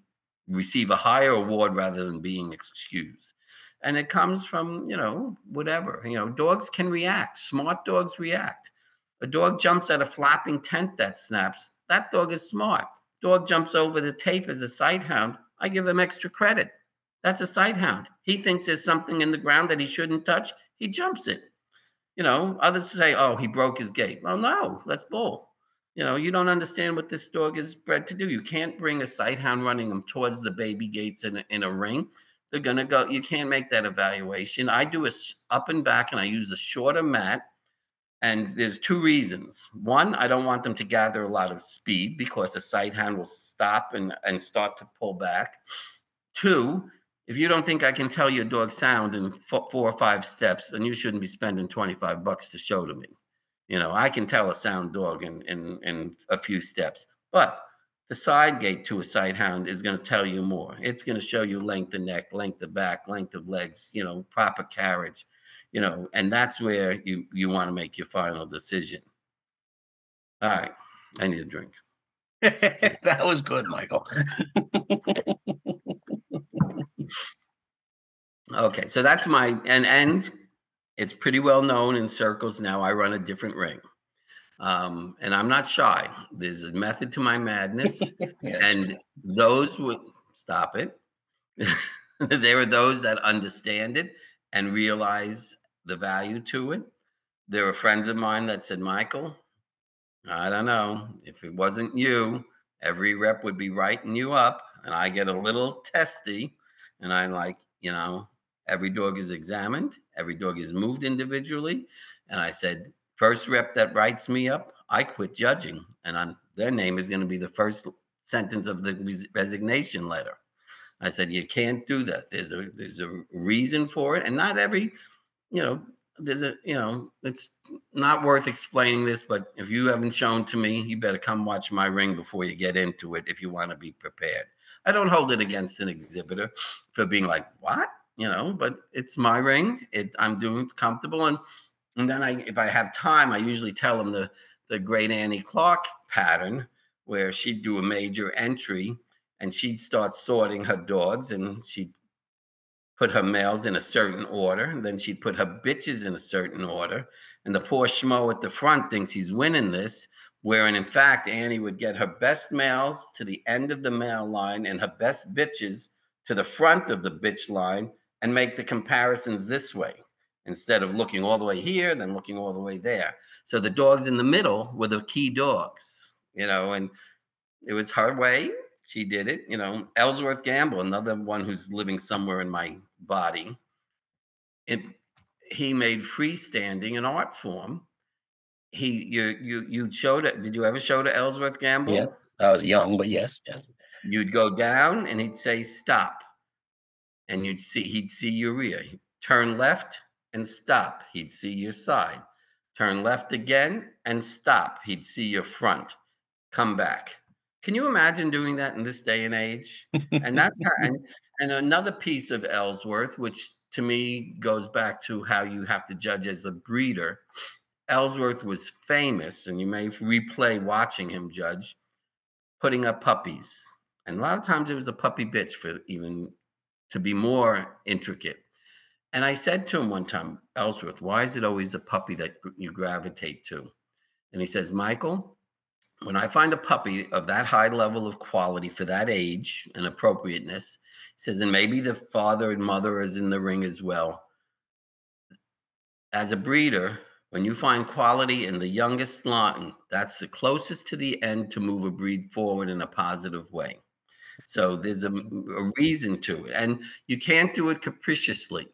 B: receive a higher award rather than being excused. And it comes from, you know, whatever. You know, dogs can react. Smart dogs react. A dog jumps at a flapping tent that snaps. That dog is smart. Dog jumps over the tape as a sight hound. I give them extra credit. That's a sight hound. He thinks there's something in the ground that he shouldn't touch. He jumps it. You know, others say, oh, he broke his gate. Well, no, that's bull. You know, you don't understand what this dog is bred to do. You can't bring a sight hound running them towards the baby gates in a, in a ring. They're going to go, you can't make that evaluation. I do a up and back and I use a shorter mat. And there's two reasons. One, I don't want them to gather a lot of speed because the sight hound will stop and, and start to pull back. Two, if you don't think I can tell your dog sound in four or five steps, then you shouldn't be spending 25 bucks to show to me. You know, I can tell a sound dog in in, in a few steps, but the side gate to a sight hound is going to tell you more. It's going to show you length of neck, length of back, length of legs, you know, proper carriage, you know, and that's where you you want to make your final decision. All right, I need a drink.
A: that was good, Michael.
B: okay, so that's my and and it's pretty well known in circles now. I run a different ring. Um, and I'm not shy. There's a method to my madness. And those would stop it. there are those that understand it and realize the value to it. There are friends of mine that said, Michael, I don't know. If it wasn't you, every rep would be writing you up. And I get a little testy. And I'm like, you know, Every dog is examined, every dog is moved individually. And I said, first rep that writes me up, I quit judging. And on their name is going to be the first sentence of the resignation letter. I said, you can't do that. There's a there's a reason for it. And not every, you know, there's a, you know, it's not worth explaining this, but if you haven't shown to me, you better come watch my ring before you get into it if you want to be prepared. I don't hold it against an exhibitor for being like, what? You know, but it's my ring. It I'm doing comfortable. And and then I if I have time, I usually tell them the the great Annie Clark pattern where she'd do a major entry and she'd start sorting her dogs and she'd put her males in a certain order, and then she'd put her bitches in a certain order. And the poor schmo at the front thinks he's winning this, wherein in fact Annie would get her best males to the end of the male line and her best bitches to the front of the bitch line and make the comparisons this way instead of looking all the way here, then looking all the way there. So the dogs in the middle were the key dogs, you know, and it was her way. She did it, you know. Ellsworth Gamble, another one who's living somewhere in my body. It, he made freestanding an art form. He, you, you, you showed it. Did you ever show to Ellsworth Gamble?
A: Yeah, I was young, but yes, yes.
B: You'd go down, and he'd say stop and you'd see he'd see your rear. Turn left and stop. He'd see your side. Turn left again and stop. He'd see your front. Come back. Can you imagine doing that in this day and age? And that's how, and, and another piece of Ellsworth, which to me goes back to how you have to judge as a breeder. Ellsworth was famous, and you may replay watching him judge, putting up puppies. And a lot of times it was a puppy bitch for even to be more intricate. And I said to him one time, Ellsworth, why is it always a puppy that you gravitate to? And he says, Michael, when I find a puppy of that high level of quality for that age and appropriateness, he says, and maybe the father and mother is in the ring as well. As a breeder, when you find quality in the youngest line, that's the closest to the end to move a breed forward in a positive way. So there's a, a reason to it. And you can't do it capriciously.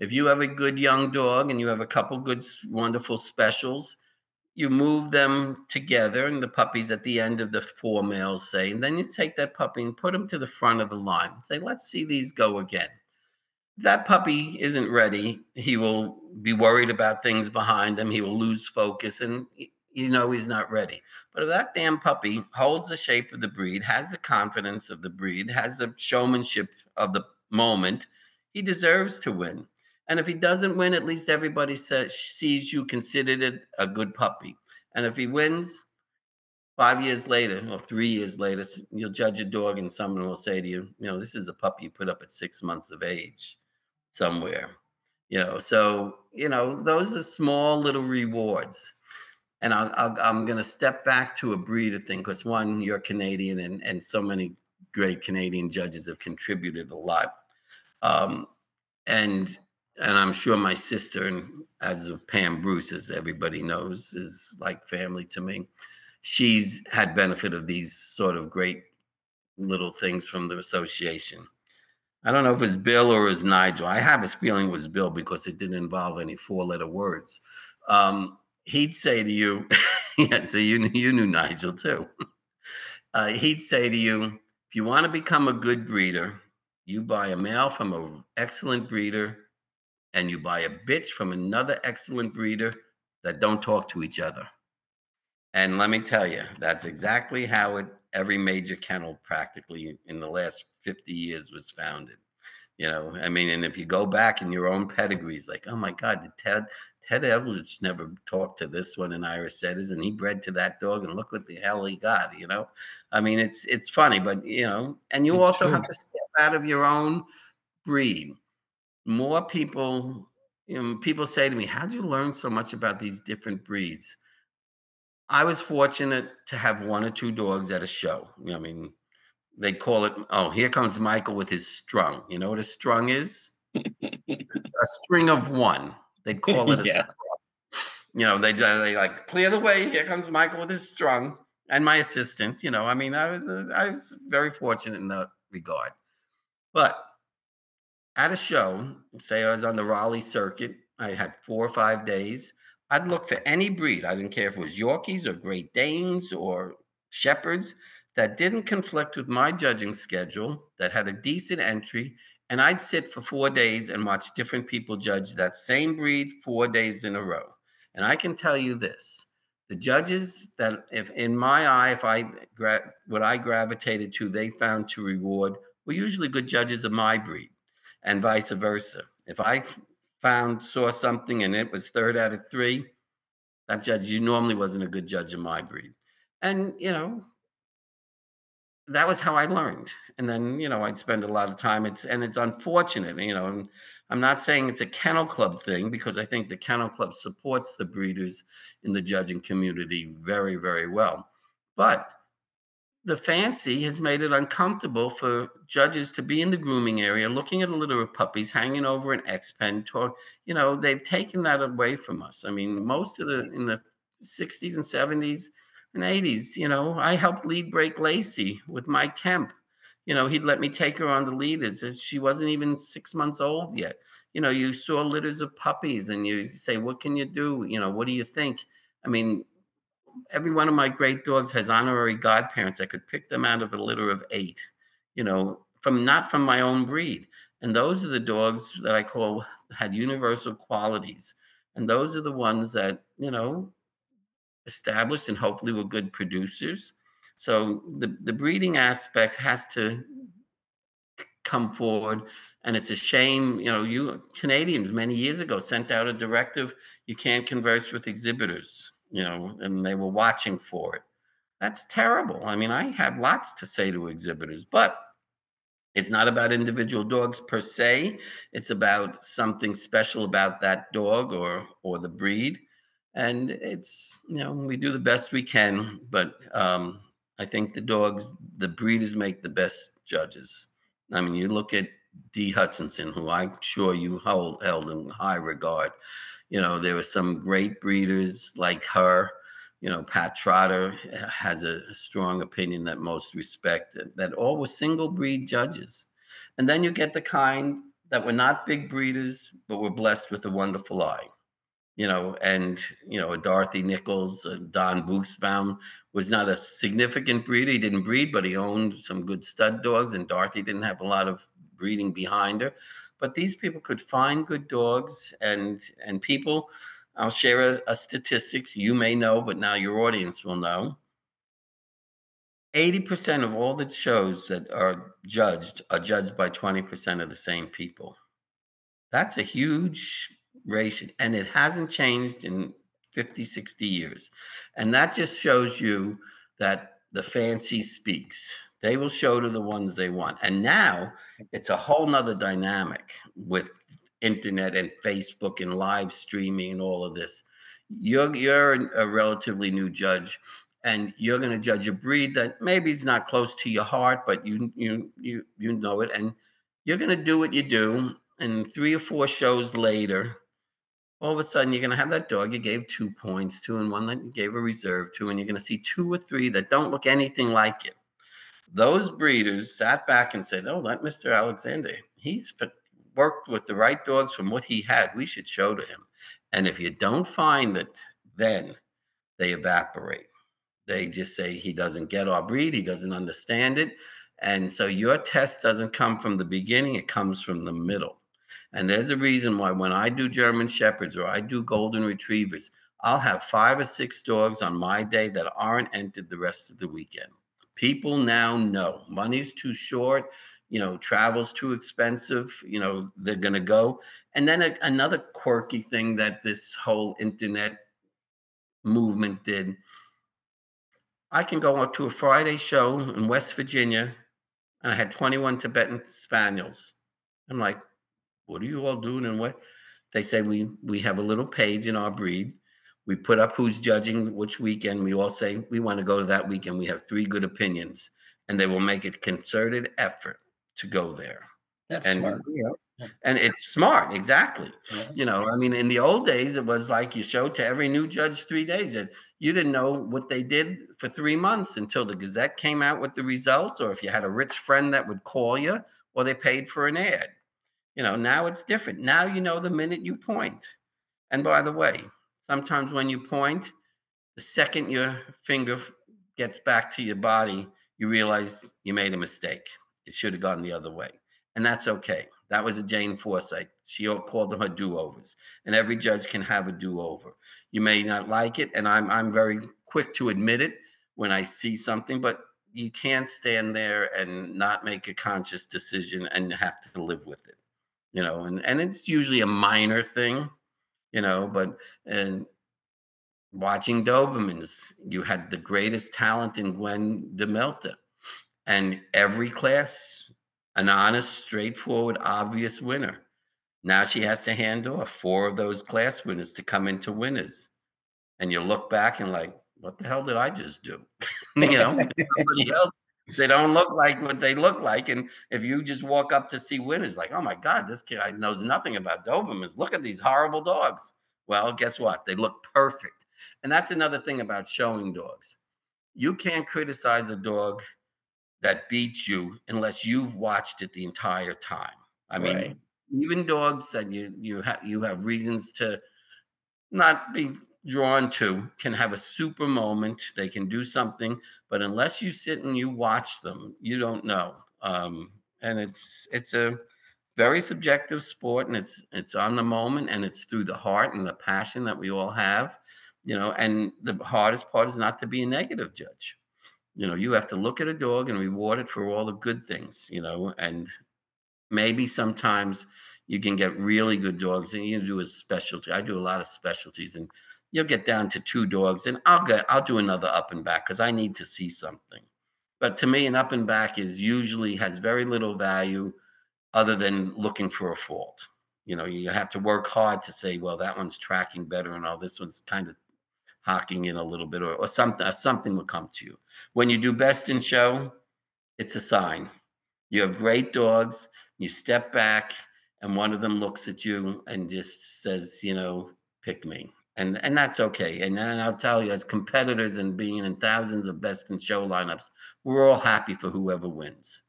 B: If you have a good young dog and you have a couple good, wonderful specials, you move them together and the puppy's at the end of the four males, say, and then you take that puppy and put him to the front of the line. Say, let's see these go again. That puppy isn't ready, he will be worried about things behind him. He will lose focus. And you know he's not ready. But if that damn puppy holds the shape of the breed, has the confidence of the breed, has the showmanship of the moment, he deserves to win. And if he doesn't win, at least everybody says sees you considered it a good puppy. And if he wins, five years later or three years later, you'll judge a dog and someone will say to you, you know, this is the puppy you put up at six months of age somewhere. You know, so you know, those are small little rewards. And i am going to step back to a breeder thing because one, you're Canadian, and and so many great Canadian judges have contributed a lot. Um, and and I'm sure my sister, and as of Pam Bruce, as everybody knows, is like family to me. She's had benefit of these sort of great little things from the association. I don't know if it's Bill or it's Nigel. I have a feeling it was Bill because it didn't involve any four-letter words. Um, he'd say to you, yeah, so you you knew Nigel too. Uh, he'd say to you, if you want to become a good breeder, you buy a male from an excellent breeder and you buy a bitch from another excellent breeder that don't talk to each other. And let me tell you, that's exactly how it every major kennel practically in the last 50 years was founded. You know, I mean, and if you go back in your own pedigrees, like, oh my God, did Ted Ted Edwards never talked to this one in Irish setters, and he bred to that dog, and look what the hell he got. You know, I mean, it's it's funny, but you know, and you also have to step out of your own breed more people, you know, people say to me, How'd you learn so much about these different breeds? I was fortunate to have one or two dogs at a show. You know, I mean, they call it, oh, here comes Michael with his strung. You know what a strung is? a string of one. They'd call it a yeah. You know, they uh, they like clear the way. Here comes Michael with his strung, and my assistant. You know, I mean, I was uh, I was very fortunate in that regard. But at a show, say I was on the Raleigh circuit, I had four or five days. I'd look for any breed. I didn't care if it was Yorkies or Great Danes or Shepherds that didn't conflict with my judging schedule, that had a decent entry, and I'd sit for four days and watch different people judge that same breed four days in a row. And I can tell you this the judges that if in my eye if i what i gravitated to they found to reward were usually good judges of my breed and vice versa. If I found saw something and it was third out of three, that judge you normally wasn't a good judge of my breed. And you know, that was how I learned. And then, you know, I'd spend a lot of time. It's and it's unfortunate, you know, and I'm not saying it's a kennel club thing because I think the kennel club supports the breeders in the judging community very, very well. But the fancy has made it uncomfortable for judges to be in the grooming area looking at a litter of puppies hanging over an X pen talk you know they've taken that away from us i mean most of the in the 60s and 70s and 80s you know i helped lead break lacey with mike kemp you know he'd let me take her on the lead as she wasn't even six months old yet you know you saw litters of puppies and you say what can you do you know what do you think i mean every one of my great dogs has honorary godparents. I could pick them out of a litter of eight, you know, from not from my own breed. And those are the dogs that I call had universal qualities. And those are the ones that, you know, established and hopefully were good producers. So the, the breeding aspect has to come forward. And it's a shame, you know, you Canadians many years ago sent out a directive you can't converse with exhibitors you know, and they were watching for it. That's terrible. I mean, I have lots to say to exhibitors, but it's not about individual dogs per se. It's about something special about that dog or or the breed. And it's you know we do the best we can, but um, I think the dogs, the breeders make the best judges. I mean, you look at D. Hutchinson, who I'm sure you hold held in high regard. You know, there were some great breeders like her. You know, Pat Trotter eh, has a, strong opinion that most respect that all were single breed judges. And then you get the kind that were not big breeders, but were blessed with a wonderful eye. You know, and, you know, Dorothy Nickles, uh, Don Buchsbaum was not a significant breeder. He didn't breed, but he owned some good stud dogs, and Dorothy didn't have a lot of breeding behind her but these people could find good dogs and and people I'll share a, a statistics you may know, but now your audience will know. 80% of all the shows that are judged are judged by 20% of the same people. That's a huge ratio, and it hasn't changed in 50, 60 years. And that just shows you that the fancy speaks. They will show to the ones they want. And now it's a whole nother dynamic with internet and Facebook and live streaming and all of this. You're you're a relatively new judge and you're going to judge a breed that maybe is not close to your heart, but you you you you know it, and you're going to do what you do. And three or four shows later, all of a sudden you're going to have that dog you gave two points to, and one that you gave a reserve to, and you're going to see two or three that don't look anything like it. Those breeders sat back and said, "Oh, that Mr. Alexander, he's worked with the right dogs from what he had. We should show to him." And if you don't find it, then they evaporate they just say he doesn't get our breed, he doesn't understand it. And so your test doesn't come from the beginning, it comes from the middle. And there's a reason why when I do German Shepherds or I do Golden Retrievers, I'll have five or six dogs on my day that aren't entered the rest of the weekend. People now know money's too short, you know, travel's too expensive, you know, they're going to go. And then a, another quirky thing that this whole internet movement did I can go up to a Friday show in West Virginia, and I had 21 Tibetan Spaniels. I'm like, what are you all doing and what? They say we we have a little page in our breed. We put up who's judging which weekend. We all say we want to go to that weekend. We have three good opinions, and they will make a concerted effort to go there.
A: That's
B: and
A: smart.
B: you know, and it's smart, exactly.
A: Yeah.
B: You know, I mean, in the old days, it was like you showed to every new judge three days. And you didn't know what they did for three months until the Gazette came out with the results, or if you had a rich friend that would call you, or they paid for an ad. You know, now it's different. Now you know the minute you point. And by the way, sometimes when you point, the second your finger gets back to your body, you realize you made a mistake. It should have gone the other way. And that's okay. That was a Jane Forsyth. She called them her do-overs, and every judge can have a do-over. You may not like it, and I'm I'm very quick to admit it when I see something, but you can't stand there and not make a conscious decision and have to live with it. You know, and and it's usually a minor thing, you know, but and watching Dobermans, you had the greatest talent in Gwen DeMilta. And every class an honest, straightforward, obvious winner. Now she has to hand off four of those class winners to come into winners. And you look back and like, what the hell did I just do? you know, somebody else, they don't look like what they look like. And if you just walk up to see winners, like, oh my God, this guy knows nothing about Dobermans. Look at these horrible dogs. Well, guess what? They look perfect. And that's another thing about showing dogs. You can't criticize a dog that beats you unless you've watched it the entire time. I mean,
A: Right.
B: even dogs that you you have you have reasons to not be drawn to can have a super moment. They can do something, but unless you sit and you watch them, you don't know. Um, and it's it's a very subjective sport, and it's it's on the moment, and it's through the heart and the passion that we all have. You know, and the hardest part is not to be a negative judge you know you have to look at a dog and reward it for all the good things you know and maybe sometimes you can get really good dogs and you can do a specialty i do a lot of specialties and you'll get down to two dogs and i'll get i'll do another up and back because i need to see something. But to me an up and back is usually has very little value other than looking for a fault. You know you have to work hard to say well that one's tracking better and all this one's kind of hocking in a little bit or, or something uh, something will come to you. When you do best in show it's a sign. You have great dogs you step back and one of them looks at you and just says you know pick me and and that's okay and then i'll tell you as competitors and being in thousands of best in show lineups we're all happy for whoever wins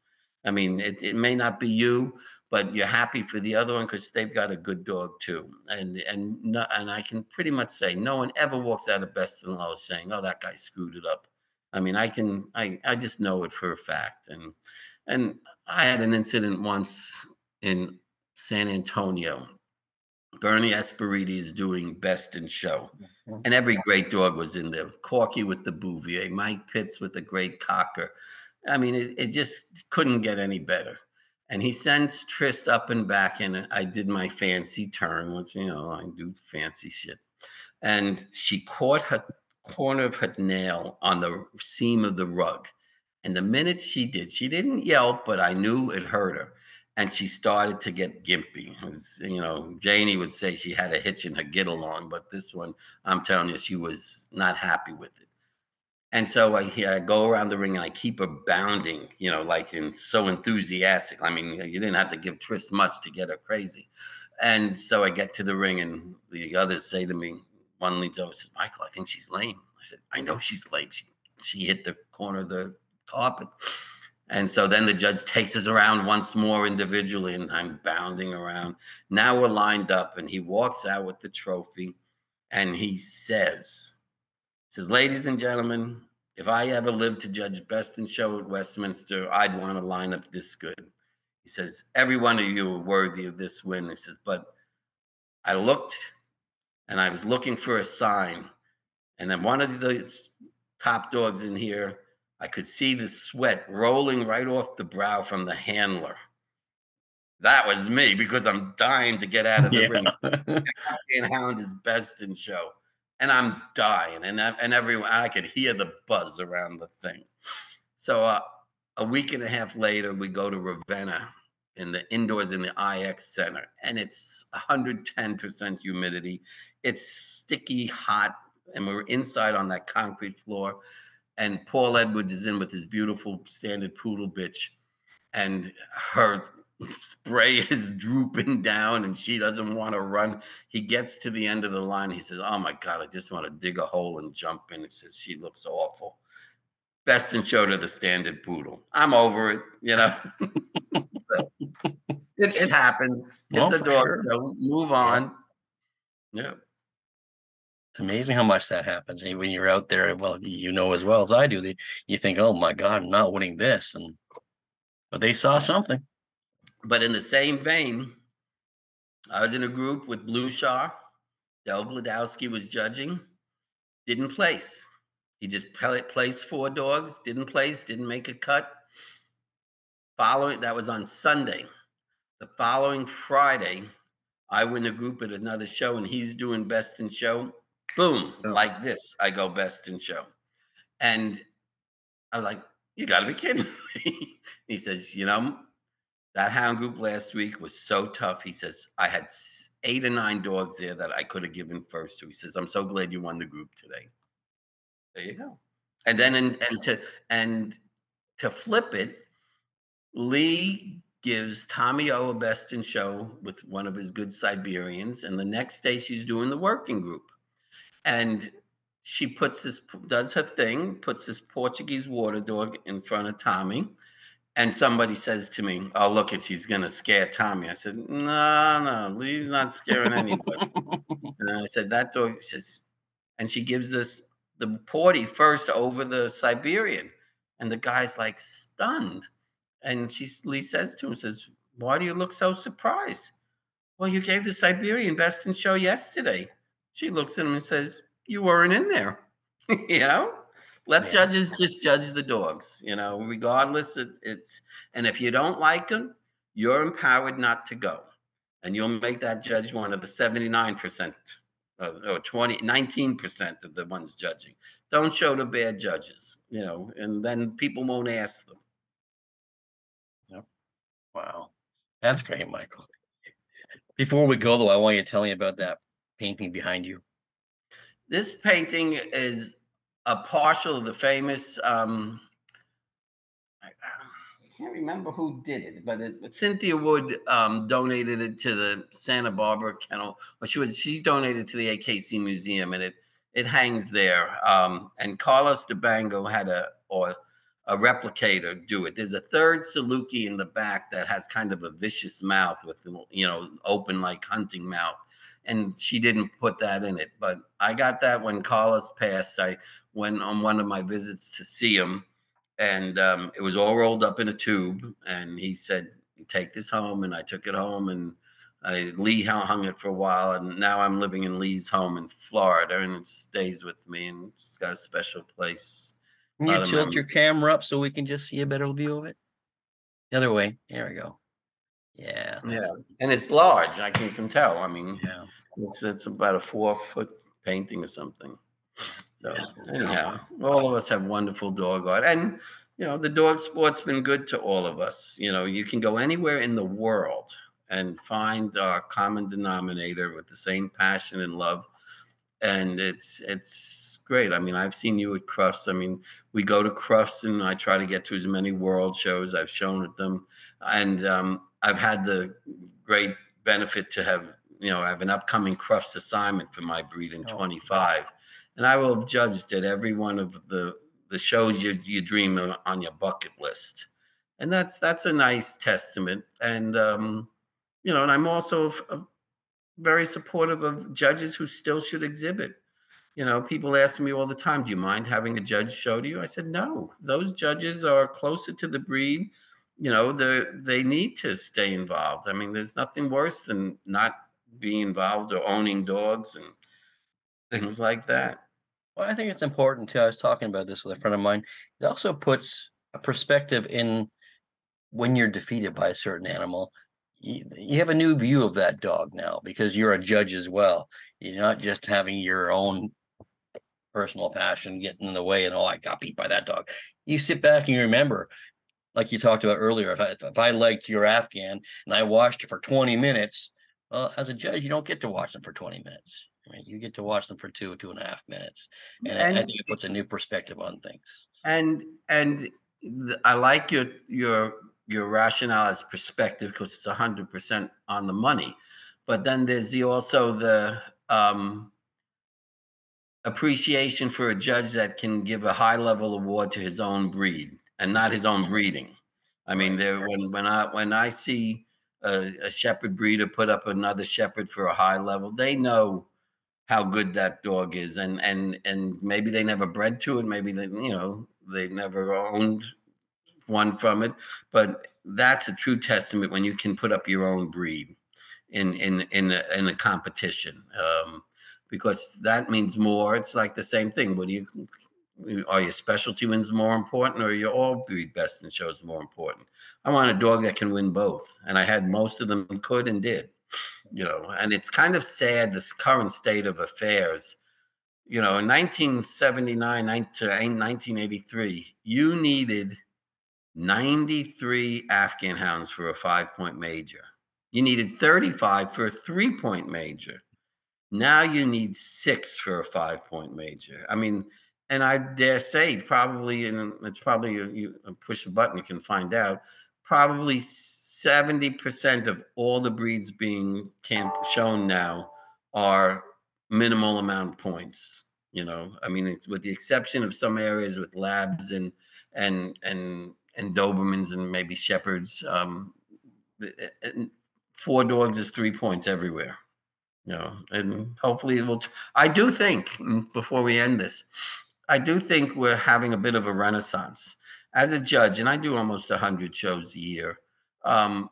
B: i mean it, it may not be you but you're happy for the other one because they've got a good dog too. And and no, and I can pretty much say no one ever walks out of best in lowest saying, "Oh, that guy screwed it up." I mean, I can I I just know it for a fact. And and I had an incident once in San Antonio Bernie Esperiti is doing best in show.
A: Mhm.
B: And every great dog was in there. Corky with the Bouvier, Mike Pitts with the great Cocker. I mean, it, it just couldn't get any better. And he sends Tryst up and back, and I did my fancy turn, which, you know, I do fancy shit. And she caught her corner of her nail on the seam of the rug. And the minute she did, she didn't yelp, but I knew it hurt her. And she started to get gimpy. Was, you know, Janie would say she had a hitch in her get along, but this one, I'm telling you, she was not happy with it. And so I, I go around the ring and I keep her bounding, you know, like in so enthusiastic. I mean, you didn't have to give Tryst much to get her crazy. And so I get to the ring and the others say to me, one leads over says, Michael, I think she's lame. I said, I know she's lame. She, she hit the corner of the carpet. And so then the judge takes us around once more individually, and I'm bounding around. Now we're lined up, and he walks out with the trophy, and he says, says, ladies and gentlemen, if I ever lived to judge best in show at Westminster, I'd want to line up this good. He says, every one of you are worthy of this win. He says, but I looked and I was looking for a sign. And then one of the top dogs in here, I could see the sweat rolling right off the brow from the handler. That was me because I'm dying to get out of the
A: Yeah.
B: ring. and Hound is best in show. And I'm dying. And, and everyone, I could hear the buzz around the thing. So uh, a week and a half later, we go to Ravenna in the indoors in the IX Center, and it's 110% humidity. It's sticky hot, and we're inside on that concrete floor. And Paul Edwards is in with his beautiful standard poodle bitch, and her spray is drooping down, and she doesn't want to run. He gets to the end of the line. He says, "Oh my God, I just want to dig a hole and jump in." He says, "She looks awful." Best in show to the standard poodle. I'm over it, you know. So, it, it happens.
A: Well,
B: It's a dog show. Move on. Yeah.
A: It's amazing how much that happens and when you're out there. Well, you know as well as I do. You think, "Oh my God, I'm not winning this," and but they saw something.
B: But in the same vein, I was in a group with Blue Shaw. Del Gladowski was judging. Didn't place. He just placed four dogs. Didn't place. Didn't make a cut. Following that was on Sunday. The following Friday, I win a group at another show, and he's doing best in show. Boom,
A: Oh.
B: like this, I go best in show. And I was like, "You got to be kidding me!" he says, "You know, that hound group last week was so tough." He says, "I had eight or nine dogs there that I could have given first to." He says, "I'm so glad you won the group today." There you go. And then and, and to and to flip it, Lee gives Tommy O a best in show with one of his good Siberians, and the next day she's doing the working group, and she puts this does her thing, puts this Portuguese water dog in front of Tommy, and somebody says to me, "Oh, look it, she's gonna scare Tommy." I said, "No, no, Lee's not scaring anybody." and I said, "That dog," says, and she gives us the Porty first over the Siberian, and the guy's like stunned. And she Lee says to him, says, Why do you look so surprised? Well, you gave the Siberian best in show yesterday. She looks at him and says, You weren't in there. you know? Let
A: Yeah.
B: judges just judge the dogs, you know, regardless. It, it's and if you don't like them, you're empowered not to go. And you'll make that judge one of the 79% of- or 20, 19% of the ones judging. Don't show the bad judges, you know, and then people won't ask them. Yep.
A: Wow, that's great, Michael. Before we go though, I want you to tell me about that painting behind you.
B: This painting is a partial of the famous. Um, I, can't remember who did it, but it, Cynthia Wood um, donated it to the Santa Barbara Kennel. Or she was she's donated to the AKC Museum, and it it hangs there. Um, and Carlos DeBango had a or a replicator do it. There's a third Saluki in the back that has kind of a vicious mouth with you know open like hunting mouth and she didn't put that in it. But I got that when Carlos passed. I went on one of my visits to see him, and um, it was all rolled up in a tube. And he said, "Take this home," and I took it home, and I, Lee hung hung it for a while, and now I'm living in Lee's home in Florida, and it stays with me, and it's got a special place.
A: Can you tilt your camera up so we can just see a better view of it? The other way. There we go. Yeah.
B: Yeah, and it's large. I can, can tell. I mean,
A: Yeah.
B: it's it's about a four foot painting or something. So
A: Yeah.
B: anyhow, all of us have wonderful dog art, and you know the dog sport's been good to all of us. You know, you can go anywhere in the world and find a common denominator with the same passion and love, and it's it's great. I mean, I've seen you at Crufts. I mean, we go to Crufts, and I try to get to as many world shows. I've shown at them, and um, I've had the great benefit to have you know I have an upcoming Crufts assignment for my breed in
A: Oh.
B: 25 and I will have judged at every one of the the shows you you dream of on your bucket list, and that's that's a nice testament. And um, you know, and I'm also f- uh, very supportive of judges who still should exhibit. You know, people ask me all the time, "Do you mind having a judge show to you?" I said, "No. Those judges are closer to the breed. You know, they they need to stay involved. I mean, there's nothing worse than not being involved or owning dogs and things like that."
A: Well, I think it's important too. I was talking about this with a friend of mine. It also puts a perspective in when you're defeated by a certain animal. You, you have a new view of that dog now because you're a judge as well. You're not just having your own personal passion getting in the way and oh, I got beat by that dog. You sit back and you remember, like you talked about earlier, if I if I liked your Afghan and I watched it for 20 minutes, well, as a judge, you don't get to watch them for 20 minutes. Right? You get to watch them for two, two and a half minutes. And, I- I think it puts a new perspective on things.
B: and and I like your your your rationale as perspective because it's hundred percent on the money, but then there's the also the um, appreciation for a judge that can give a high level award to his own breed and not his own breeding. I mean, there when when I when I see a, a shepherd breeder put up another shepherd for a high level, they know how good that dog is and and and maybe they never bred to it maybe they you know they never owned one from it but that's a true testament when you can put up your own breed in in in a, in a competition um because that means more. It's like the same thing. What do you are your specialty wins more important or your all breed best in shows more important? I want a dog that can win both and i had most of them could and did you know and it's kind of sad this current state of affairs. You know in 1979 nine- to 1983 you needed 93 afghan hounds for a five point major. You needed 35 for a three point major now you need six for a five point major. I mean and i dare say probably and it's probably you, you push a button you can find out probably 70% of all the breeds being camp shown now are minimal amount points you know? I mean with the exception of some areas with labs and and and and dobermans and maybe shepherds um four dogs is three points everywhere you know and hopefully it will t- i do think mm, before we end this i do think we're having a bit of a renaissance as a judge and i do almost 100 shows a year um,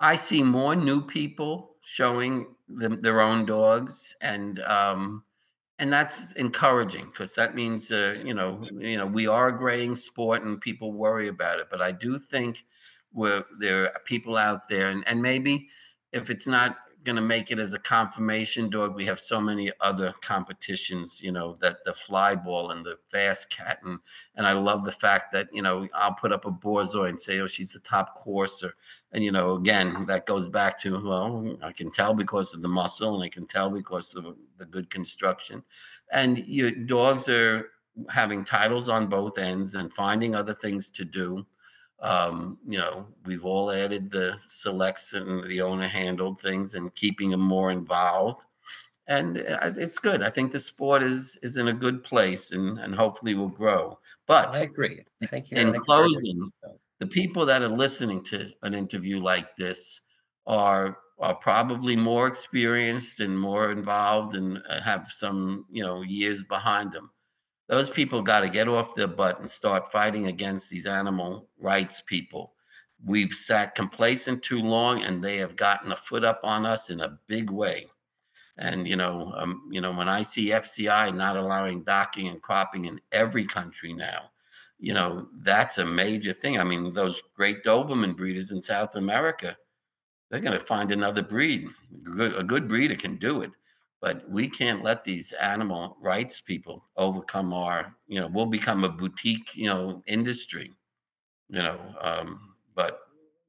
B: I see more new people showing them their own dogs, and um, and that's encouraging because that means uh, you know you know we are a graying sport and people worry about it. But I do think we're, there are people out there, and, and maybe if it's not going to make it as a conformation dog, we have so many other competitions. You know that the fly ball and the fast cat, and and I love the fact that you know I'll put up a borzoi and say, oh, she's the top courser and you know again that goes back to well i can tell because of the muscle and i can tell because of the good construction and your dogs are having titles on both ends and finding other things to do um, you know we've all added the selects and the owner handled things and keeping them more involved. And uh, it's good. I think the sport is is in a good place and and hopefully will grow. But
A: I agree. Thank you're
B: in closing, the people that are listening to an interview like this are are probably more experienced and more involved and uh, have some you know years behind them. Those people got to get off their butt and start fighting against these animal rights people we've sat complacent too long and they have gotten a foot up on us in a big way. And you know, um, you know, when I see FCI not allowing docking and cropping in every country now, you know, that's a major thing. I mean, those great Doberman breeders in South America, they're going to find another breed. A good breeder can do it, but we can't let these animal rights people overcome our. You know, we'll become a boutique, you know, industry. You know, um, but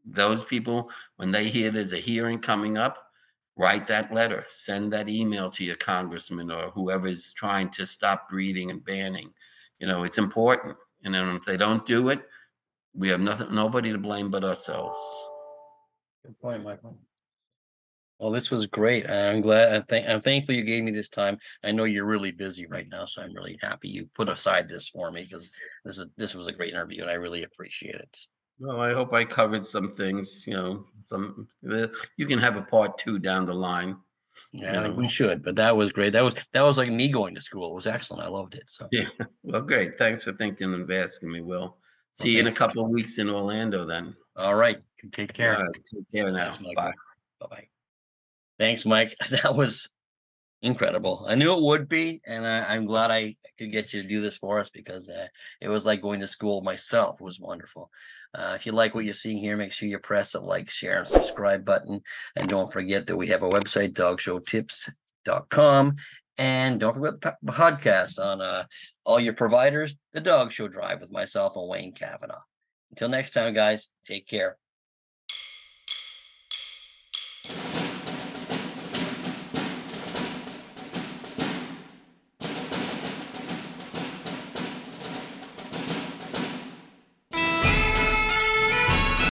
B: those people, when they hear there's a hearing coming up, write that letter, send that email to your congressman or whoever's trying to stop breeding and banning. You know, it's important. And then if they don't do it, we have nothing, nobody to blame but ourselves.
A: Good point, Michael. Well, this was great. I'm glad, I'm thank, I'm thankful you gave me this time. I know you're really busy right now, so I'm really happy you put aside this for me because this is, this was a great interview and I really appreciate it.
B: Well, I hope I covered some things, you know, some, you can have a part two down the line.
A: Yeah, I think
B: know.
A: we should, but that was great. That was, that was like me going to school. It was excellent. I loved it. So,
B: Yeah, well, great. Thanks for thinking and asking me, Will. See you in a couple of weeks in Orlando then.
A: all right. Take care.
B: All right, Take care now.
A: Thanks, Michael.
B: Bye.
A: Thanks, Mike. That was incredible. I knew it would be, and I, I'm glad I could get you to do this for us because uh, it was like going to school myself. It was wonderful. Uh, if you like what you're seeing here, make sure you press the like, share, and subscribe button. And don't forget that we have a website, dogshowtips.com. And don't forget the podcast on uh, all your providers, The Dog Show Drive with myself and Wayne Cavanaugh. Until next time, guys, take care.